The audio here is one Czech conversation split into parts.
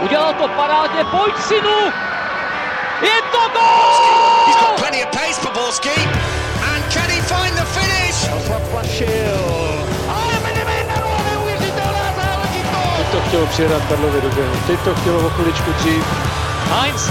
Udělal to parádně, pojď synu! Je to gol! He's got plenty of pace for Borski. And can he find the finish? Ale Benevenero, neuvěřitelná záležitost! Teď to chtělo přijedat Karlovi do. Teď to chtělo o chviličku dřív. Heinz,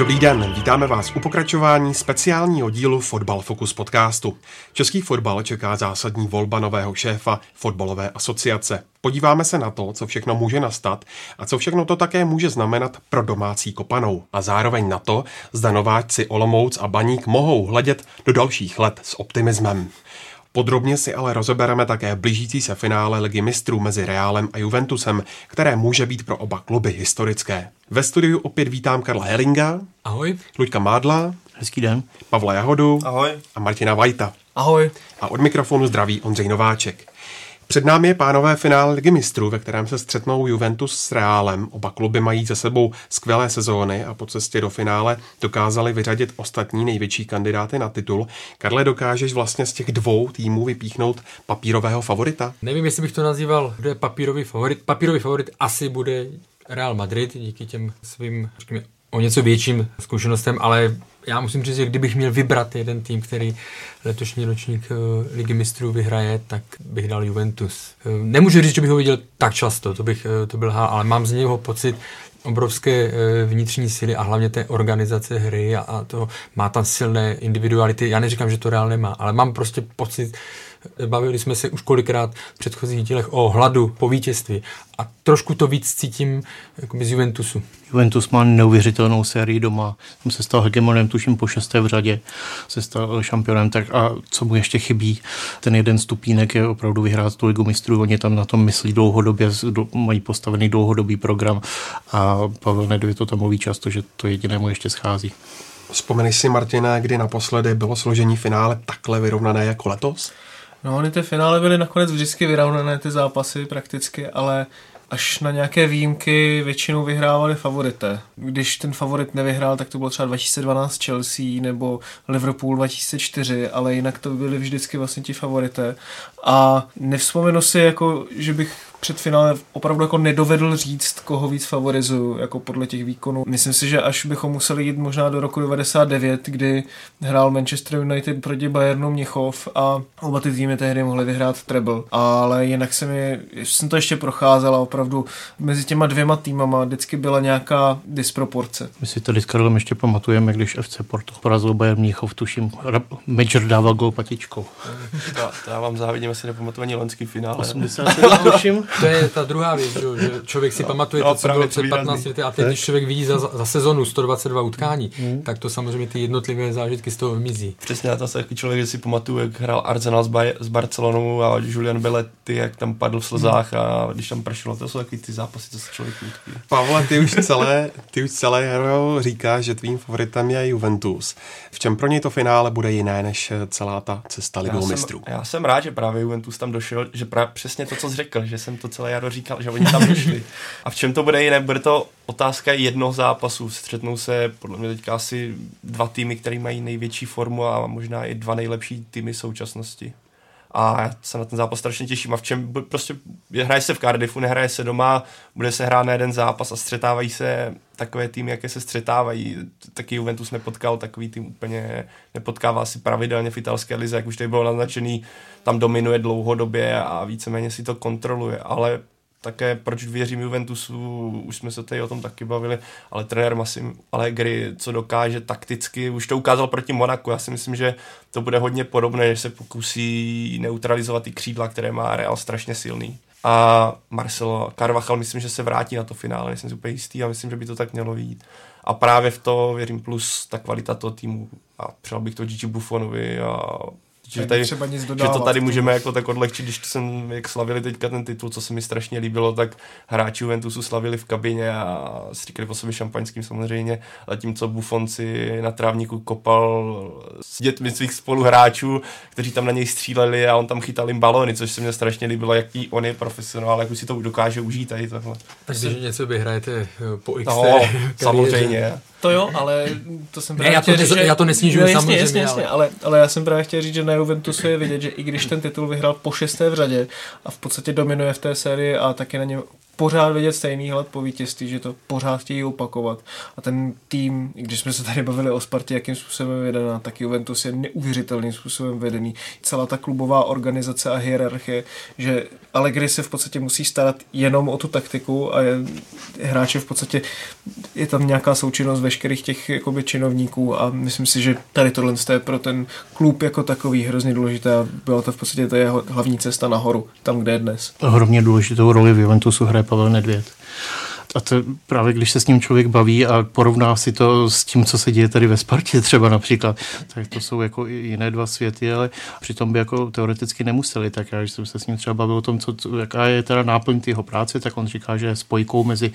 Dobrý den, vítáme vás u pokračování speciálního dílu Fotbal Focus podcastu. Český fotbal čeká zásadní volba nového šéfa fotbalové asociace. Podíváme se na to, co všechno může nastat a co všechno to také může znamenat pro domácí kopanou. A zároveň na to, zda nováčci Olomouc a Baník mohou hledět do dalších let s optimismem. Podrobně si ale rozebereme také blížící se finále ligy mistrů mezi Reálem a Juventusem, které může být pro oba kluby historické. Ve studiu opět vítám Karla Heringa, Ahoj. Luďka Mádla, Hezký den. Pavla Jahodu Ahoj. a Martina Vajta. Ahoj. A od mikrofonu zdraví Ondřej Nováček. Před námi je pánové finále ligy mistrů, ve kterém se střetnou Juventus s Reálem. Oba kluby mají za sebou skvělé sezóny a po cestě do finále dokázali vyřadit ostatní největší kandidáty na titul. Karle, dokážeš vlastně z těch dvou týmů vypíchnout papírového favorita? Nevím, jestli bych to nazýval, kdo je papírový favorit. Papírový favorit asi bude Real Madrid díky těm svým, řekněme, o něco větším zkušenostem, ale já musím říct, že kdybych měl vybrat jeden tým, který letošní ročník eh, Ligy mistrů vyhraje, tak bych dal Juventus. Eh, Nemůžu říct, že bych ho viděl tak často, to bych eh, to byl hál, ale mám z něho pocit obrovské vnitřní síly a hlavně té organizace hry a, a to má tam silné individuality. Já neříkám, že to Real nemá, ale mám prostě pocit, bavili jsme se už kolikrát v předchozích dílech o hladu po vítězství a trošku to víc cítím jakoby z Juventusu. Juventus má neuvěřitelnou sérii doma. Tam se stal hegemonem, tuším po šesté v řadě, se stal šampionem. Tak a co mu ještě chybí? Ten jeden stupínek je opravdu vyhrát tu ligu mistrů. Oni tam na tom myslí dlouhodobě, do- mají postavený dlouhodobý program a Pavel Nedvěd to tam mluví často, že to jediné mu ještě schází. Vzpomeneš si, Martina, kdy naposledy bylo složení finále takhle vyrovnané jako letos? No, ony ty finále byly nakonec vždycky vyrovnané ty zápasy prakticky, ale až na nějaké výjimky většinou vyhrávali favorité. Když ten favorit nevyhrál, tak to bylo třeba 2012 Chelsea nebo Liverpool 2004, ale jinak to byly vždycky vlastně ti favorité. A nevzpomenu si, jako, že bych před finále opravdu jako nedovedl říct, koho víc favorizuju, jako podle těch výkonů. Myslím si, že až bychom museli jít možná do roku 99, kdy hrál Manchester United proti Bayernu Mnichov a oba ty týmy tehdy mohly vyhrát treble. Ale jinak se mi, jsem to ještě procházel a opravdu mezi těma dvěma týmama vždycky byla nějaká disproporce. My si tady s Karlem ještě pamatujeme, když FC Porto porazil Bayern Mnichov, tuším, Major dával gol patičkou. To já vám závidím, asi nepamatuji ani loňský finále. 87, tuším. To je ta druhá věc, že, jo, že člověk si pamatuje No, to, co právě bylo to před výrazný. 15 lety a teď, když člověk vidí za, za sezonu 122 utkání, tak to samozřejmě ty jednotlivé zážitky z toho vymizí. Přesně, já jsem takový člověk, že si pamatuju, jak hrál Arsenal s, Baj- s Barcelonou a Julian Belletti, jak tam padl v slzách a když tam pršelo, to jsou takový ty zápasy, co se člověk utkví. Pavle, ty už celé, ty už celé jaro říkáš, že tvým favoritem je Juventus. V čem pro něj to finále bude jiné než celá ta cesta ligou mistrů? já jsem rád, že právě Juventus tam došel, že pra, přesně to, co jsi řekl, že jsem to celé jaro říkal, že oni tam došli. A v čem to bude jiné? Bude to otázka jednoho zápasu. Střetnou se podle mě teďka asi dva týmy, které mají největší formu a možná i dva nejlepší týmy současnosti. A já se na ten zápas strašně těším. A v čem prostě je- hraje se v Cardiffu, nehraje se doma, bude se hrát na jeden zápas a střetávají se takové týmy, jaké se střetávají. Taky Juventus nepotkal takový tým úplně, nepotkává si pravidelně v italské lize, jak už tady bylo naznačený, tam dominuje dlouhodobě a víceméně si to kontroluje, ale také proč věřím Juventusu, už jsme se tady o tom taky bavili, ale trenér Massim Allegri, co dokáže takticky, už to ukázal proti Monaku, já si myslím, že to bude hodně podobné, že se pokusí neutralizovat ty křídla, které má Real strašně silný. A Marcelo Carvajal myslím, že se vrátí na to finále, nejsem si úplně jistý a myslím, že by to tak mělo jít. A právě v to věřím plus ta kvalita toho týmu a přál bych to Gigi Buffonovi a že, tady, třeba nic že dodávat to tady můžeme jako tak odlehčit, když jsem, jak slavili teďka ten titul, co se mi strašně líbilo, tak hráči Juventusu slavili v kabině a stříkali po sobě šampaňským samozřejmě, zatímco Buffon si na trávníku kopal s dětmi svých spoluhráčů, kteří tam na něj stříleli a on tam chytal jim balony, což se mi strašně líbilo, jaký on je profesionál, jak už si to dokáže užít tady tohle. Tak když něco vyhrajete po XT No, samozřejmě. To jo, ale to jsem ne, já to, říct, že... já to nesnižuju no, samozřejmě. Jasně, jasně, ale... ale, ale já jsem právě chtěl říct, že na Juventusu je vidět, že i když ten titul vyhrál po šesté v řadě a v podstatě dominuje v té sérii a taky na něm pořád vidět stejný hled po vítězství, že to pořád chtějí opakovat. A ten tým, když jsme se tady bavili o Spartě, jakým způsobem vedená, tak Juventus je neuvěřitelným způsobem vedený. Celá ta klubová organizace a hierarchie, že Allegri se v podstatě musí starat jenom o tu taktiku a je, hráče v podstatě je tam nějaká součinnost veškerých těch jakoby, činovníků a myslím si, že tady tohle je pro ten klub jako takový hrozně důležité a byla to v podstatě ta jeho hlavní cesta nahoru, tam, kde je dnes. Hrozně důležitou roli v Juventusu hraje Pavel Nedvěd. A to právě když se s ním člověk baví a porovná si to s tím, co se děje tady ve Spartě třeba například, tak to jsou jako jiné dva světy, ale přitom by jako teoreticky nemuseli. Tak já, když jsem se s ním třeba bavil o tom, co, jaká je teda náplň jeho práce, tak on říká, že spojkou mezi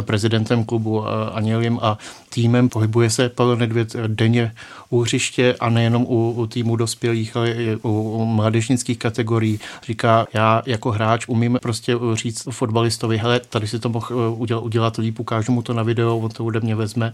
prezidentem klubu Aněliem a týmem. Pohybuje se Pavel Nedvěd denně u hřiště a nejenom u, u týmu dospělých, ale i u, u mládežnických kategorií. Říká, já jako hráč umím prostě říct fotbalistovi, hele, tady si to mohl eh, udělat, udělat líp, ukážu mu to na video, on to ode mě vezme.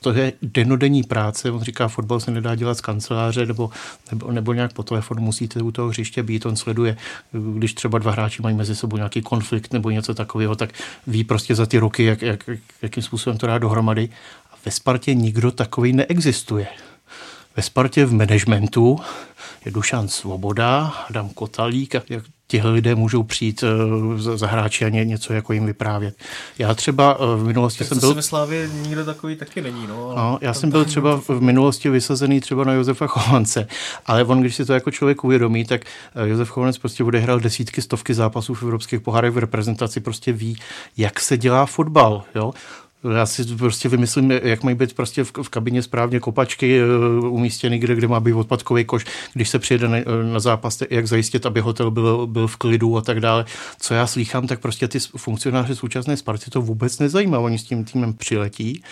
To je denodenní práce, on říká, fotbal se nedá dělat z kanceláře nebo, nebo, nebo nějak po telefonu, musíte u toho hřiště být, on sleduje, když třeba dva hráči mají mezi sebou nějaký konflikt nebo něco takového, tak ví prostě za ty roky, jak, jak, jakým způsobem to dá dohromady. A ve Spartě nikdo takový neexistuje. Ve Spartě v managementu je Dušan Svoboda, Adam Kotalík, jak tihle lidé můžou přijít uh, za, hráči a ně, něco jako jim vyprávět. Já třeba uh, v minulosti tak jsem byl... ve Slávě nikdo takový taky není, no. no já jsem byl třeba v minulosti vysazený třeba na Josefa Chovance, ale on, když si to jako člověk uvědomí, tak uh, Josef Chovanec prostě odehrál desítky, stovky zápasů v evropských pohárech v reprezentaci, prostě ví, jak se dělá fotbal, jo já si prostě vymyslím, jak mají být prostě v, v kabině správně kopačky uh, umístěny, kde, kde má být odpadkový koš, když se přijede na, na zápas, jak zajistit, aby hotel byl, byl v klidu a tak dále. Co já slýchám, tak prostě ty funkcionáři současné Sparty to vůbec nezajímá. Oni s tím týmem přiletí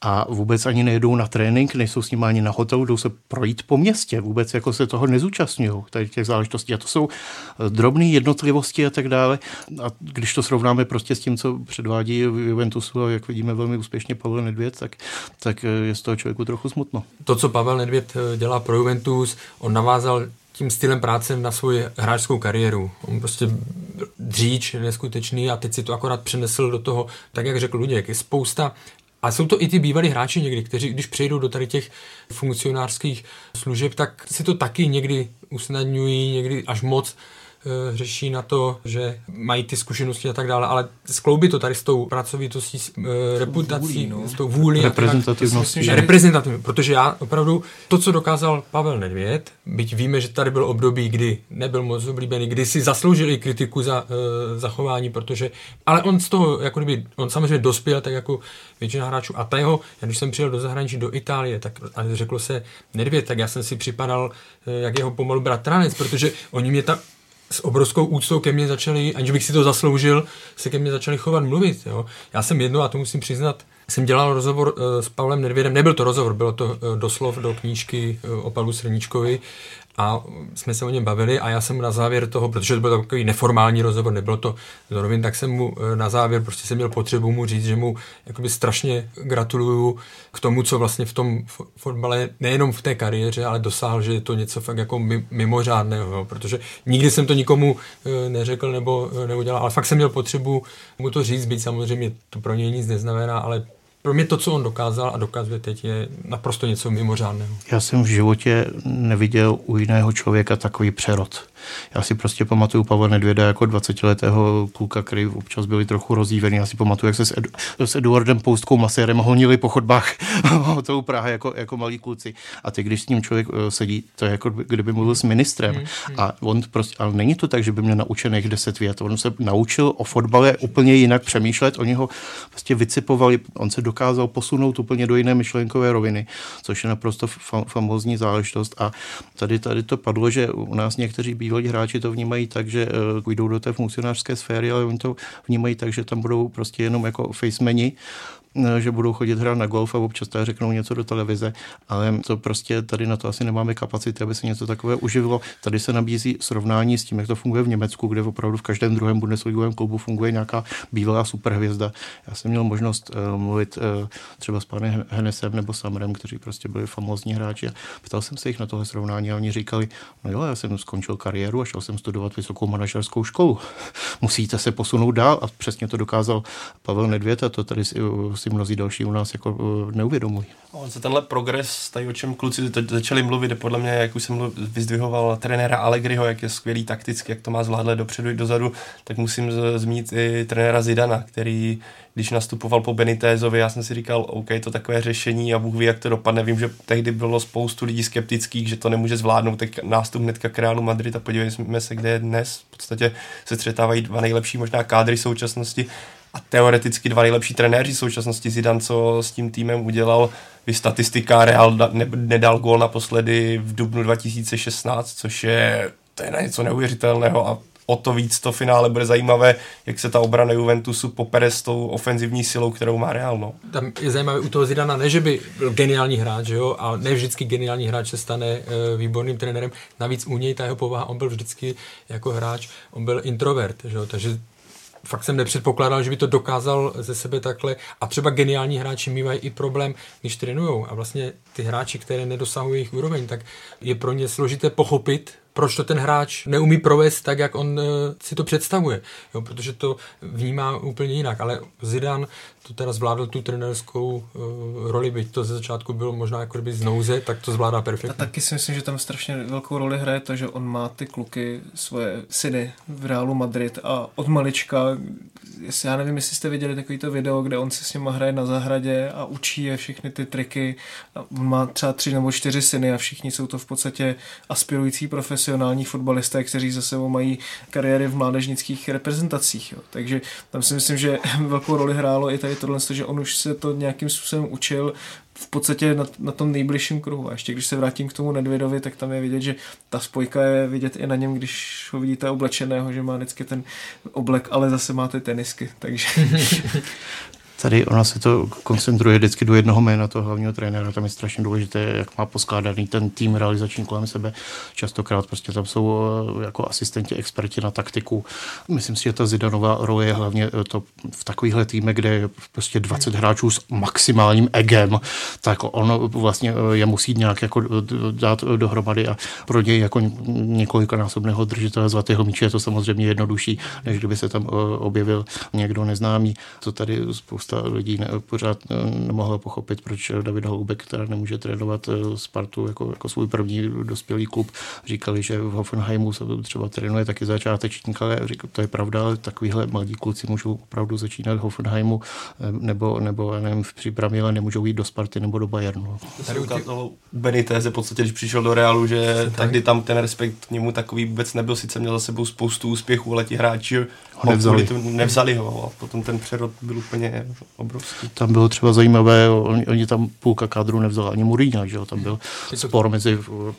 a vůbec ani nejedou na trénink, nejsou s ním ani na hotelu, jdou se projít po městě, vůbec jako se toho nezúčastňují, tady těch záležitostí. A to jsou eh, drobné jednotlivosti a tak dále. A když to srovnáme prostě s tím, co předvádí Juventusu, a jak vidíme velmi úspěšně Pavel Nedvěd, tak, tak eh, je z toho člověku trochu smutno. To, co Pavel Nedvěd eh, dělá pro Juventus, on navázal tím stylem práce na svoji hráčskou kariéru. On prostě dříč neskutečný a teď si to akorát přenesl do toho, tak jak řekl Luděk, je spousta a jsou to i ty bývalí hráči někdy, kteří, když přejdou do tady těch funkcionářských služeb, tak si to taky někdy usnadňují, někdy až moc řeší na to, že mají ty zkušenosti a tak dále, ale skloubí to tady s tou pracovitostí, s e, reputací, vůlí, no. s tou vůlí. Reprezentativností. Reprezentativní, protože já opravdu to, co dokázal Pavel Nedvěd, byť víme, že tady byl období, kdy nebyl moc oblíbený, kdy si zasloužil i kritiku za e, zachování, protože, ale on z toho, jako kdyby, on samozřejmě dospěl, tak jako většina hráčů. A ta jeho, já když jsem přijel do zahraničí, do Itálie, tak a řeklo se Nedvěd, tak já jsem si připadal, jak jeho pomalu bratranec, protože oni mě ta, s obrovskou úctou ke mně začali, aniž bych si to zasloužil, se ke mně začali chovat mluvit. Jo. Já jsem jedno, a to musím přiznat, jsem dělal rozhovor uh, s Pavlem Nedvědem, nebyl to rozhovor, bylo to uh, doslov do knížky uh, o Pavlu Srníčkovi a jsme se o něm bavili a já jsem na závěr toho, protože to byl takový neformální rozhovor, nebylo to novin, tak jsem mu na závěr prostě jsem měl potřebu mu říct, že mu jakoby strašně gratuluju k tomu, co vlastně v tom fotbale, nejenom v té kariéře, ale dosáhl, že je to něco fakt jako mimořádného, jo, protože nikdy jsem to nikomu neřekl nebo neudělal, ale fakt jsem měl potřebu mu to říct, být samozřejmě to pro něj nic neznamená, ale pro mě to, co on dokázal a dokazuje teď, je naprosto něco mimořádného. Já jsem v životě neviděl u jiného člověka takový přerod. Já si prostě pamatuju Pavla Nedvěda jako 20-letého kluka, který občas byli trochu rozjívený. Já si pamatuju, jak se s, Edu, s Eduardem Poustkou Masérem honili po chodbách tou Prahy jako, jako malí kluci. A teď, když s ním člověk eh, sedí, to je jako kdyby mluvil s ministrem. Hmm, hmm. A on prostě, ale není to tak, že by měl naučených deset vět. On se naučil o fotbale úplně jinak přemýšlet. Oni ho prostě vycipovali, on se dokázal posunout úplně do jiné myšlenkové roviny, což je naprosto famózní záležitost. A tady, tady to padlo, že u nás někteří bývají bílí hráči to vnímají tak, že uh, jdou do té funkcionářské sféry, ale oni to vnímají tak, že tam budou prostě jenom jako facemeni. Eh, že budou chodit hrát na golf a občas tady řeknou něco do televize, ale to prostě tady na to asi nemáme kapacity, aby se něco takového uživilo. Tady se nabízí srovnání s tím, jak to funguje v Německu, kde opravdu v každém druhém Bundesligovém klubu funguje nějaká bílá superhvězda. Já jsem měl možnost uh, mluvit uh, třeba s panem Henesem nebo Samrem, kteří prostě byli famózní hráči a ptal jsem se jich na tohle srovnání a oni říkali, no jo, já jsem skončil kariéru a šel jsem studovat vysokou manažerskou školu. Musíte se posunout dál a přesně to dokázal Pavel Nedvěd a to tady si, si mnozí další u nás jako uh, neuvědomují. On se tenhle progres, tady o čem kluci teď začali mluvit, podle mě, jak už jsem vyzdvihoval trenéra Allegriho, jak je skvělý takticky, jak to má zvládle dopředu i dozadu, tak musím zmínit i trenéra Zidana, který když nastupoval po Benitézovi, já jsem si říkal, OK, to takové řešení a Bůh ví, jak to dopadne. Vím, že tehdy bylo spoustu lidí skeptických, že to nemůže zvládnout. Tak nástup hnedka k Realu Madrid a podívejme se, kde je dnes. V podstatě se střetávají dva nejlepší možná kádry současnosti a teoreticky dva nejlepší trenéři v současnosti Zidane, co s tím týmem udělal. Vy statistika Real ne, nedal gól naposledy v dubnu 2016, což je, to je na něco neuvěřitelného a o to víc to finále bude zajímavé, jak se ta obrana Juventusu popere s tou ofenzivní silou, kterou má Real. No. Tam je zajímavé u toho Zidana, ne, že by byl geniální hráč, jo, a ne vždycky geniální hráč se stane e, výborným trenérem. Navíc u něj ta jeho povaha, on byl vždycky jako hráč, on byl introvert, že jo, takže fakt jsem nepředpokládal, že by to dokázal ze sebe takhle. A třeba geniální hráči mývají i problém, když trénujou. A vlastně ty hráči, které nedosahují jejich úroveň, tak je pro ně složité pochopit, proč to ten hráč neumí provést tak, jak on uh, si to představuje. Jo, protože to vnímá úplně jinak. Ale Zidane to teda zvládl tu trenerskou uh, roli, byť to ze začátku bylo možná jako kdyby z nouze, tak to zvládá perfektně. A taky si myslím, že tam strašně velkou roli hraje to, že on má ty kluky, svoje syny v Realu Madrid a od malička, jestli, já nevím, jestli jste viděli takový to video, kde on se s nima hraje na zahradě a učí je všechny ty triky. A on má třeba tři nebo čtyři syny a všichni jsou to v podstatě aspirující profesionální fotbalisté, kteří za sebou mají kariéry v mládežnických reprezentacích. Jo. Takže tam si myslím, že velkou roli hrálo i tady tohle, že on už se to nějakým způsobem učil v podstatě na, na tom nejbližším kruhu. A ještě když se vrátím k tomu Nedvědovi, tak tam je vidět, že ta spojka je vidět i na něm, když ho vidíte oblečeného, že má vždycky ten oblek, ale zase má ty tenisky. Takže Tady ona se to koncentruje vždycky do jednoho jména toho hlavního trenéra, tam je strašně důležité, jak má poskládaný ten tým realizační kolem sebe. Častokrát prostě tam jsou eh, jako asistenti, experti na taktiku. Myslím si, že ta Zidanová role je hlavně eh, to v takovýchhle týmech, kde je prostě 20 hráčů s maximálním egem, tak on vlastně eh, je musí nějak jako dát dohromady a pro něj jako několikanásobného držitele zlatého míče je to samozřejmě jednodušší, než kdyby se tam objevil někdo neznámý. To tady spousta spousta lidí ne, pořád eh, nemohla pochopit, proč David Holoubek teda nemůže trénovat eh, Spartu jako, jako svůj první dospělý klub. Říkali, že v Hoffenheimu se třeba trénuje taky začátečník, ale říkal, to je pravda, ale takovýhle mladí kluci můžou opravdu začínat v Hoffenheimu eh, nebo, nebo nevím, v přípravě, ale nemůžou jít do Sparty nebo do Bayernu. To se ukázalo u Beniteze v podstatě, když přišel do Realu, že tehdy tam ten respekt k němu takový vůbec nebyl, sice měl za sebou spoustu úspěchů, ale ti hráči ho nevzali. nevzali ho a potom ten přerod byl úplně obrovský. Tam bylo třeba zajímavé, oni, oni tam půlka kádru nevzala ani Mourinho, že jo, tam byl spor mezi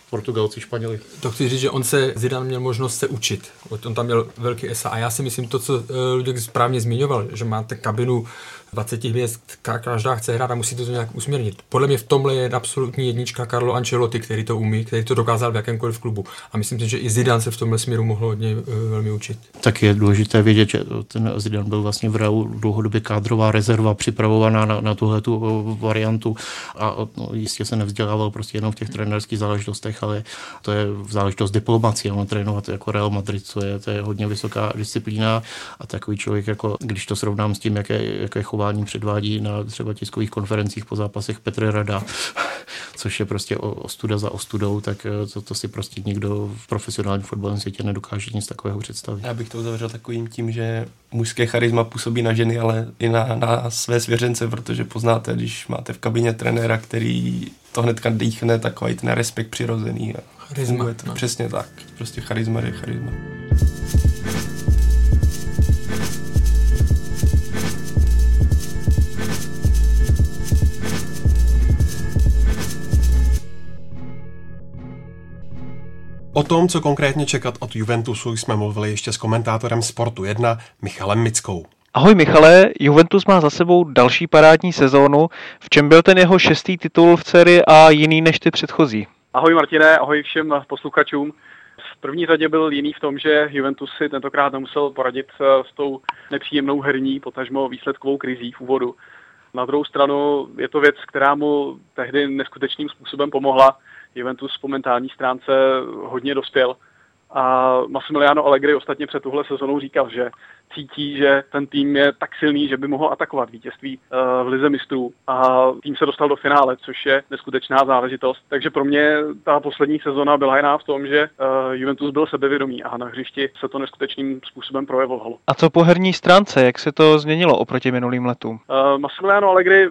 Portugalci a Španěli. To chci říct, že on se, Zidane měl možnost se učit, on tam měl velký esa a já si myslím to, co eh, Ludek správně zmiňoval, že máte kabinu 20 hvězd, každá chce hrát a musí to nějak usměrnit. Podle mě v tomhle je absolutní jednička Carlo Ancelotti, který to umí, který to dokázal v jakémkoliv klubu. A myslím si, že i Zidane se v tomhle směru mohl hodně uh, velmi učit. Tak je důležité vědět, že ten Zidane byl vlastně v Real dlouhodobě kádrová rezerva připravovaná na, na tuhle tu eh, variantu a no, jistě se nevzdělával prostě jenom v těch trenérských záležitostech, ale to je záležitost diplomacie. On trénovat jako Real Madrid, co je, to je hodně vysoká disciplína a takový člověk, jako když to srovnám s tím, jaké, jaké chování předvádí na třeba tiskových konferencích po zápasech Petr Rada, což je prostě ostuda za ostudou, tak eh, to, to si prostě nikdo v profesionálním fotbalovém světě nedokáže nic takového představit. Já bych to uzavřel takovým tím, že mužské charisma působí na ženy, ale i na, na své svěřence, protože poznáte, když máte v kabině trenéra, který to hnedka dýchne, takový ten respekt přirozený. A charisma. To, no. Přesně tak. Prostě charisma je charisma. O tom, co konkrétně čekat od Juventusu, jsme mluvili ještě s komentátorem Sportu 1 Michalem Mickou. Ahoj Michale, Juventus má za sebou další parádní sezónu. V čem byl ten jeho šestý titul v sérii a jiný než ty předchozí? Ahoj Martine, ahoj všem posluchačům. V první řadě byl jiný v tom, že Juventus si tentokrát nemusel poradit eh, s tou nepříjemnou herní, potažmo výsledkovou krizí v úvodu. Na druhou stranu je to věc, která mu tehdy neskutečným způsobem pomohla. Juventus po mentální stránce hodně dospěl a Massimiliano Allegri ostatně před tuhle sezonou říkal, že cítí, že ten tým je tak silný, že by mohl atakovat vítězství uh, v Lize mistrů a tým se dostal do finále, což je neskutečná záležitost. Takže pro mě ta poslední sezona byla jiná v tom, že uh, Juventus byl sebevědomý a na hřišti se to neskutečným způsobem projevovalo. A co po herní stránce, jak se to změnilo oproti minulým letům? Uh, Massimiliano Allegri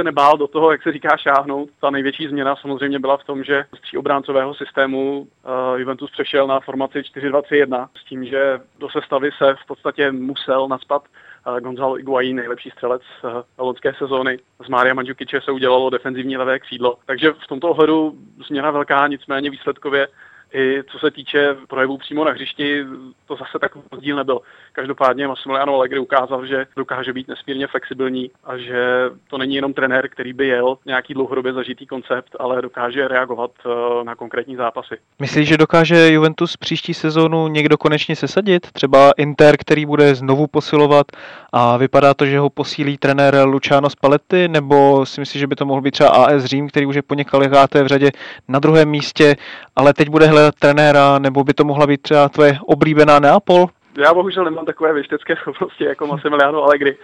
se nebál do toho, jak se říká, šáhnout. Ta největší změna samozřejmě byla v tom, že z tříobráncového systému uh, Juventus přešel na formaci 4-2-3-1 s tím, že do sestavy se v podstatě musel naspat uh, Gonzalo Higuaín, nejlepší střelec uh, loňské sezóny. Z Mária Mandžukiče se udělalo defenzivní levé křídlo. Takže v tomto ohledu změna velká, nicméně výsledkově i co se týče projevů přímo na hřišti, to zase tak rozdíl nebyl. Každopádně Massimiliano Allegri ukázal, že dokáže být nesmírně flexibilní a že to není jenom trenér, který by jel nějaký dlouhodobě zažitý koncept, ale dokáže reagovat eh, na konkrétní zápasy. Myslíš, že dokáže Juventus příští sezónu někdo konečně sesadit? Třeba Inter, který bude znovu posilovat a vypadá to, že ho posílí trenér Luciano Spalletti, nebo si myslíš, že by to mohl být třeba AS Řím, který už je po několikáté v řadě na druhém místě, ale teď bude hledat trenéra, nebo by to mohla být třeba tvoje oblíbená Neapol? Já bohužel nemám takové věštecké schopnosti jako Massimiliano Allegri,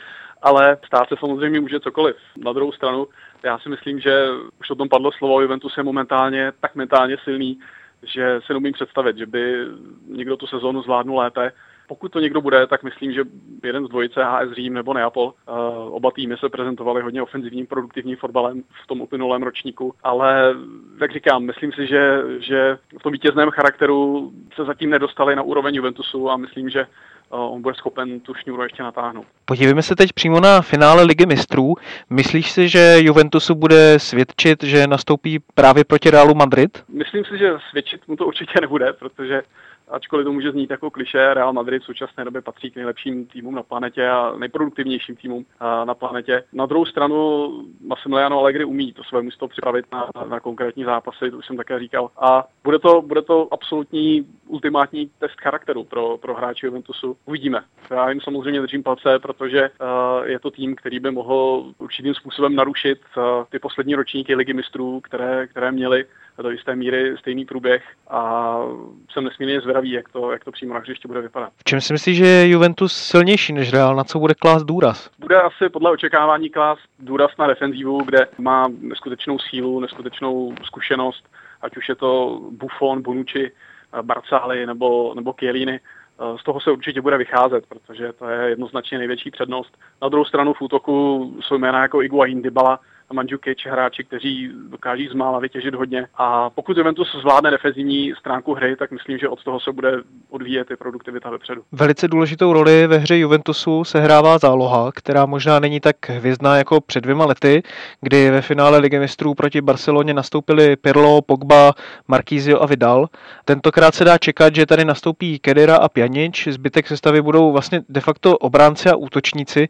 ale stát se samozřejmě může cokoliv. Na druhou stranu, já si myslím, že už o tom padlo slovo, Juventus je momentálně tak mentálně silný, že si neumím představit, že by někdo tu sezónu zvládnul lépe. Pokud to někdo bude, tak myslím, že jeden z dvojice HS Řím nebo Neapol. Uh, oba týmy se prezentovaly hodně ofenzivním, produktivním fotbalem v tom uplynulém ročníku, ale jak říkám, myslím si, že, že v tom vítězném charakteru se zatím nedostali na úroveň Juventusu a myslím, že on bude schopen tu šňůru ještě natáhnout. Podívejme se teď přímo na finále Ligy mistrů. Myslíš si, že Juventusu bude svědčit, že nastoupí právě proti Realu Madrid? Myslím si, že svědčit mu to určitě nebude, protože ačkoliv to může znít jako kliše, Real Madrid v současné době patří k nejlepším týmům na planetě a nejproduktivnějším týmům na planetě. Na druhou stranu Massimiliano Allegri umí to své místo připravit na, na konkrétní zápasy, to už jsem také říkal. A bude to, bude to absolutní ultimátní test charakteru pro, pro hráče Juventusu. Uvidíme. Já jim samozřejmě držím palce, protože uh, je to tým, který by mohl určitým způsobem narušit uh, ty poslední ročníky ligy mistrů, které, které měli do jisté míry stejný průběh a jsem nesmírně zvědavý, jak to, jak to přímo na hřišti bude vypadat. V čem si myslíš, že je Juventus silnější než Real? Na co bude klást důraz? Bude asi podle očekávání klást důraz na defenzivu, kde má neskutečnou sílu, neskutečnou zkušenost, ať už je to Buffon, Bonucci, Barcali nebo, nebo Chiellini. Z toho se určitě bude vycházet, protože to je jednoznačně největší přednost. Na druhou stranu v útoku jsou jména jako Iguain, Dybala, Mandžukič, hráči, kteří dokáží z mála vytěžit hodně. A pokud Juventus zvládne defenzivní stránku hry, tak myslím, že od toho se bude odvíjet i produktivita vepředu. Velice důležitou roli ve hře Juventusu sehrává záloha, která možná není tak hvězdná jako před dvěma lety, kdy ve finále Ligy mistrů proti Barceloně nastoupili Pirlo, Pogba, Marquisio a Vidal. Tentokrát se dá čekat, že tady nastoupí Kedira a Pjanic, zbytek sestavy budou vlastně de facto obránci a útočníci.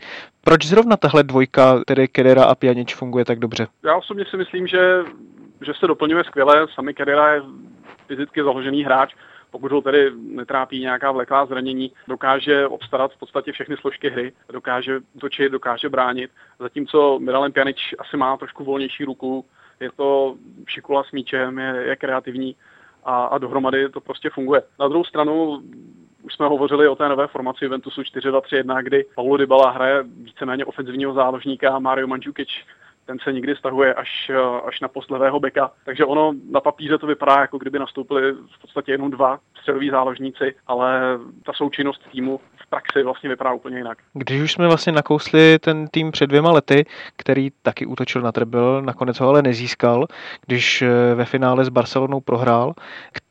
Proč zrovna tahle dvojka, tedy Kedera a Pjanic, funguje tak dobře? Já osobně si myslím, že, že se doplňuje skvěle. Sami Kedera je fyzicky založený hráč, pokud ho tedy netrápí nějaká vleklá zranění, dokáže obstarat v podstatě všechny složky hry, dokáže točit, dokáže bránit, zatímco Miralem Pjanič asi má trošku volnější ruku, je to šikula s míčem, je, je kreativní a, a dohromady to prostě funguje. Na druhou stranu už jsme hovořili o té nové formaci Juventusu 4-2-3-1, kdy Paulo Dybala hraje víceméně ofenzivního záložníka a Mario Mandzukic ten se nikdy stahuje až, až na post levého beka. Takže ono na papíře to vypadá, jako kdyby nastoupili v podstatě jenom dva středoví záložníci, ale ta součinnost týmu v praxi vlastně vypadá úplně jinak. Když už jsme vlastně nakousli ten tým před dvěma lety, který taky útočil na treble, nakonec ho ale nezískal, když eh, ve finále s Barcelonou prohrál,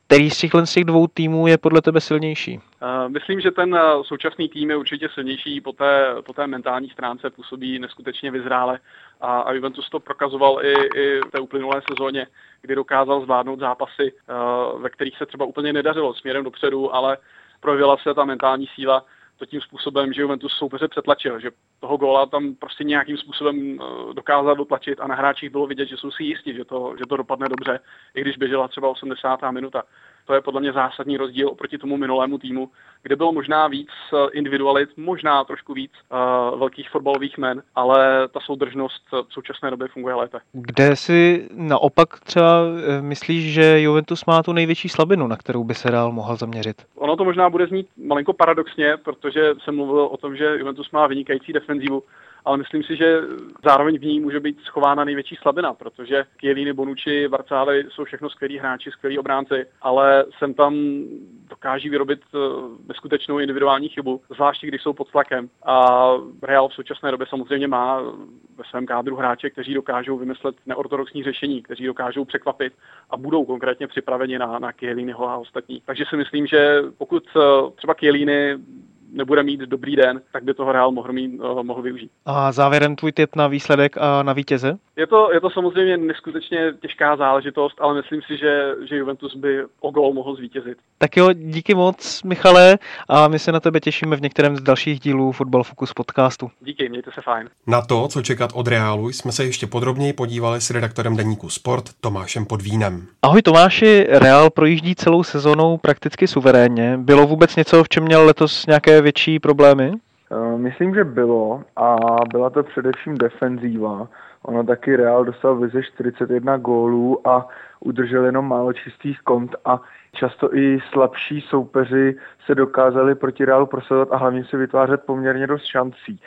Který z těchto z těch dvou týmů je podle tebe silnější? Myslím, že ten současný tým je určitě silnější po té, po té mentální stránce, působí neskutečně vyzrále a, a Juventus to prokazoval i, i v té uplynulé sezóně, kdy dokázal zvládnout zápasy, ve kterých se třeba úplně nedařilo směrem dopředu, ale projevila se ta mentální síla to tím způsobem, že Juventus soupeře přetlačil, že toho góla tam prostě nějakým způsobem eh, dokázal dotlačit a na hráčích bylo vidět, že jsou si jistí, že to, že to dopadne dobře, i když běžela třeba 80. minuta. To je podle mě zásadní rozdíl oproti tomu minulému týmu, kde bylo možná víc eh, individualit, možná trošku víc uh, velkých fotbalových men, ale ta soudržnost v současné době funguje lépe. Kde si naopak třeba myslíš, že Juventus má tu největší slabinu, na kterou by se dál mohl zaměřit? Ono to možná bude znít malinko paradoxně, protože jsem mluvil o tom, že Juventus má vynikající defenzivu, ale myslím si, že zároveň v ní může být schována největší slabina, protože Chiellini, Bonucci, Barcály jsou všechno skvělí hráči, skvělí obránci, ale sem tam dokáží vyrobit eh, neskutečnou individuální chybu, zvláště když jsou pod tlakem. A Real v současné době samozřejmě má ve svém kádru hráče, kteří dokážou vymyslet neortodoxní řešení, kteří dokážou překvapit a budou konkrétně připraveni na, na Chielliniho a ostatní. Takže si myslím, že pokud eh, třeba Chiellini nebude mít dobrý den, tak by toho Real mohl, mít, uh, mohl využít. A závěrem tvůj tip na výsledek a na vítěze? Je to, je to samozřejmě neskutečně těžká záležitost, ale myslím si, že, že Juventus by o gol mohl zvítězit. Tak jo, díky moc, Michale, a my se na tebe těšíme v některém z dalších dílů Football Focus podcastu. Díky, mějte se fajn. Na to, co čekat od Realu, jsme se ještě podrobněji podívali s redaktorem deníku Sport Tomášem Podvínem. Ahoj Tomáši, Real projíždí celou sezónou prakticky suverénně. Bylo vůbec něco, v čem měl letos nějaké větší problémy? Eh, myslím, že bylo a byla to především defenzíva. Ono taky Real dostal vize 41 gólů a udržel jenom málo čistých kont a často i slabší soupeři se dokázali proti Realu prosazovat a hlavně si vytvářet poměrně dost šancí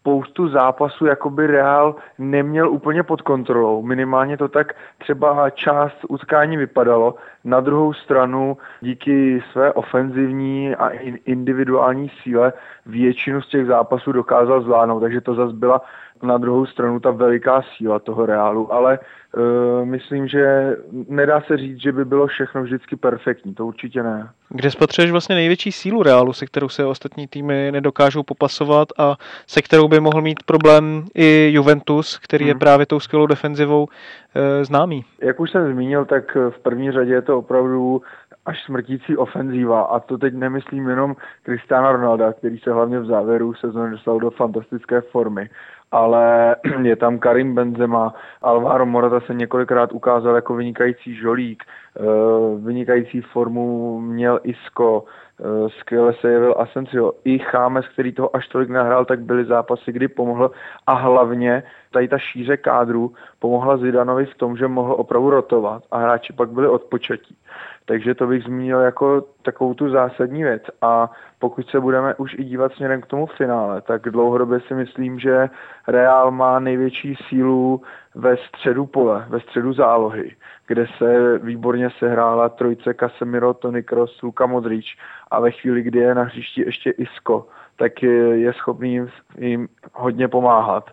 spoustu zápasů jakoby Real neměl úplně pod kontrolou. Minimálně to tak třeba část utkání vypadalo. Na druhou stranu díky své ofenzivní a individuální síle většinu z těch zápasů dokázal zvládnout, takže to zase byla na druhou stranu ta veliká síla toho Reálu, ale uh, myslím, že nedá se říct, že by bylo všechno vždycky perfektní, to určitě ne. Kde spatřuješ vlastně největší sílu Reálu, se kterou se ostatní týmy nedokážou popasovat a se kterou by mohl mít problém i Juventus, který hmm. je právě tou skvělou defenzivou e, známý? Jak už jsem zmínil, tak v první řadě je to opravdu až smrtící ofenzíva. A to teď nemyslím jenom Cristiano Ronalda, který se hlavně v závěru sezóny dostal do fantastické formy, ale je tam Karim Benzema, Alvaro Morata se několikrát ukázal jako vynikající žolík, eh, vynikající formu měl Isco, eh, skvěle se jevil Asensio. I Chámes, který toho až tolik nahrál, tak byly zápasy, kdy pomohl a hlavně tady ta šíře kádru pomohla Zidanovi v tom, že mohl opravdu rotovat a hráči pak byli odpočatí. Takže to bych zmínil jako takovou tu zásadní věc. A pokud se budeme už i dívat směrem k tomu finále, tak dlouhodobě si myslím, že Real má největší sílu ve středu pole, ve středu zálohy, kde se výborně sehrála trojce Casemiro, Toni Kroos, Luka Modrič a ve chvíli, kdy je na hřišti ještě Isco, tak je schopný jim hodně pomáhat.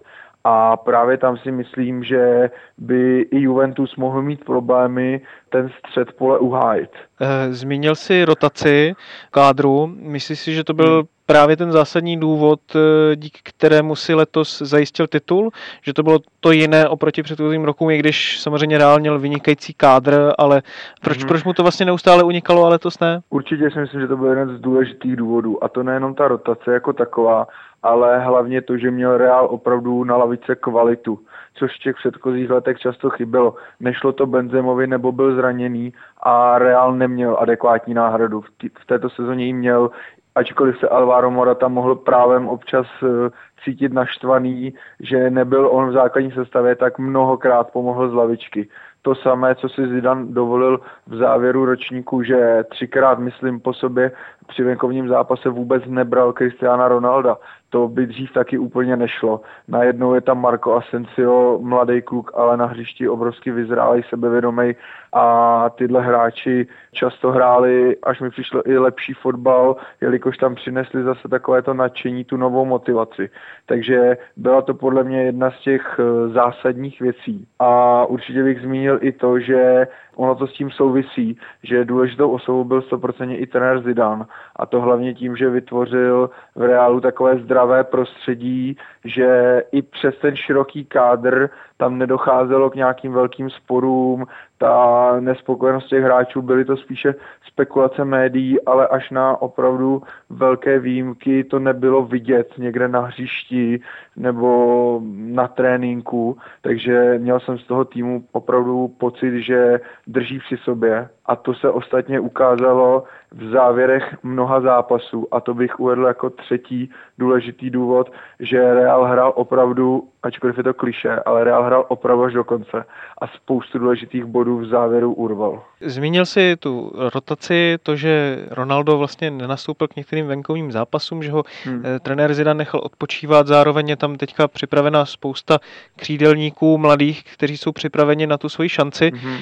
A právě tam si myslím, že by i Juventus mohl mít problémy ten střed pole uhájit. Eh, zmínil si rotaci kádru. Myslíš si, že to byl hmm. právě ten zásadní důvod, eh, díky kterému si letos zajistil titul? Že to bylo to jiné oproti předchozím rokům, i když samozřejmě Real měl vynikající kádr, ale proč, hmm. proč mu to vlastně neustále unikalo a letos ne? Určitě si myslím, že to byl jeden z důležitých důvodů. A to nejenom ta rotace jako taková, ale hlavně to, že měl Real opravdu na lavice kvalitu, což v těch předchozích letech často chybělo. Nešlo to Benzemovi nebo byl zraněný a Real neměl adekvátní náhradu. V této sezóně jí měl, ačkoliv se Alvaro Morata mohl právem občas eh, cítit naštvaný, že nebyl on v základní sestavě, tak mnohokrát pomohl z lavičky to samé, co si Zidan dovolil v závěru ročníku, že třikrát, myslím, po sobě při venkovním zápase vůbec nebral Cristiana Ronalda. To by dřív taky úplně nešlo. Najednou je tam Marco Asensio, mladý kluk, ale na hřišti obrovsky vyzrálej, sebevědomý a tyhle hráči často hráli, až mi přišlo i lepší fotbal, jelikož tam přinesli zase takovéto nadšení, tu novou motivaci. Takže byla to podle mě jedna z těch eh, zásadních věcí. A určitě bych zmínil i to, že ono to s tím souvisí, že důležitou osobou byl 100% i trenér Zidane. A to hlavně tím, že vytvořil v reálu takové zdravé prostředí, že i přes ten široký kádr tam nedocházelo k nějakým velkým sporům, ta nespokojenost těch hráčů, byly to spíše spekulace médií, ale až na opravdu velké výjimky to nebylo vidět někde na hřišti nebo na tréninku, takže měl jsem z toho týmu opravdu pocit, že drží při sobě a to se ostatně ukázalo v závěrech mnoha zápasů a to bych uvedl jako třetí důležitý důvod, že Real hrál opravdu, ačkoliv je to kliše, ale Real hrál opravdu až do konce a spoustu důležitých bodů v závěru urval. Zmínil si tu rotaci, to, že Ronaldo vlastně nenastoupil k některým venkovým zápasům, že ho hmm. Eh, trenér Zidane nechal odpočívat, zároveň je tam teďka připravena spousta křídelníků mladých, kteří jsou připraveni na tu svoji šanci. Hmm.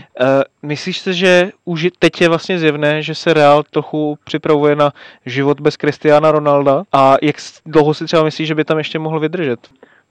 Myslíš si, že už teď je vlastně zjevné, že se Real trochu připravuje na život bez Cristiana Ronalda a jak dlouho si třeba myslíš, že by tam ještě mohl vydržet?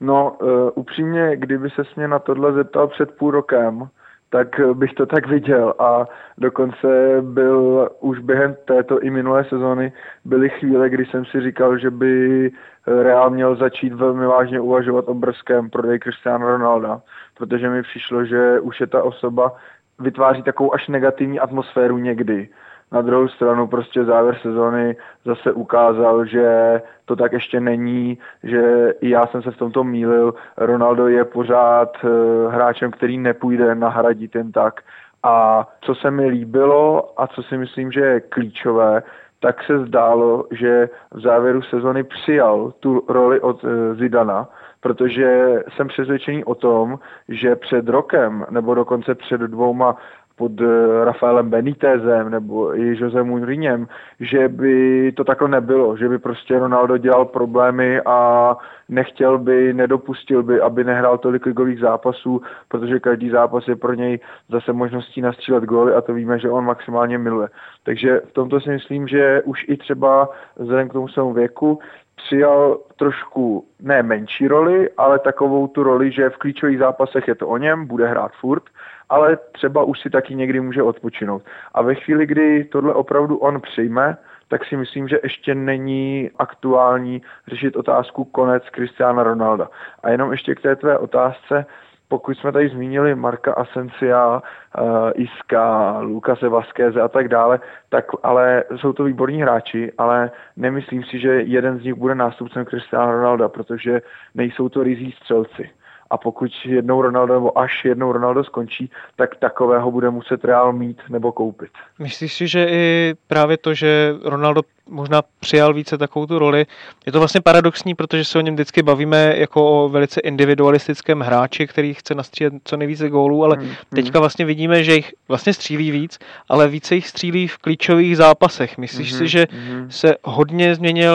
No, uh, upřímně, kdyby se mě na tohle zeptal před půl rokem, tak bych to tak viděl a dokonce byl už během této i minulé sezóny byly chvíle, kdy jsem si říkal, že by Real měl začít velmi vážně uvažovat o brzkém prodeji Cristiano Ronalda, protože mi přišlo, že už je ta osoba vytváří takovou až negativní atmosféru někdy. Na druhou stranu prostě závěr sezony zase ukázal, že to tak ještě není, že i já jsem se v tomto mýlil. Ronaldo je pořád eh, hráčem, který nepůjde nahradit jen tak. A co se mi líbilo a co si myslím, že je klíčové, tak se zdálo, že v závěru sezony přijal tu roli od eh, Zidana, protože jsem přesvědčený o tom, že před rokem nebo dokonce před dvouma pod eh, Rafaelem Benítezem nebo i Jose Mourinhem, že by to takhle nebylo, že by prostě Ronaldo dělal problémy a nechtěl by, nedopustil by, aby nehrál tolik ligových zápasů, protože každý zápas je pro něj zase možností nastřílet góly a to víme, že on maximálně miluje. Takže v tomto si myslím, že už i třeba vzhledem k tomu svému věku přijal trošku ne menší roli, ale takovou tu roli, že v klíčových zápasech je to o něm, bude hrát furt, ale třeba už si taky někdy může odpočinout. A ve chvíli, kdy tohle opravdu on přijme, tak si myslím, že ještě není aktuální řešit otázku konec Cristiana Ronalda. A jenom ještě k té tvé otázce, pokud jsme tady zmínili Marka Asencia, uh, Iska, Lukase Vasqueze a tak dále, tak ale jsou to výborní hráči, ale nemyslím si, že jeden z nich bude nástupcem Cristiano Ronalda, protože nejsou to rizí střelci a pokud jednou Ronaldo nebo až jednou Ronaldo skončí, tak takového bude muset Real mít nebo koupit. Myslíš si, že i právě to, že Ronaldo možná přijal více takovou tu roli. Je to vlastně paradoxní, protože se o něm vždycky bavíme jako o velice individualistickém hráči, který chce nastřílet co nejvíce gólů, ale hmm, hmm. teďka vlastně vidíme, že jich vlastně střílí víc, ale více jich střílí v klíčových zápasech. Myslíš hmm, si, že hmm. se hodně změnil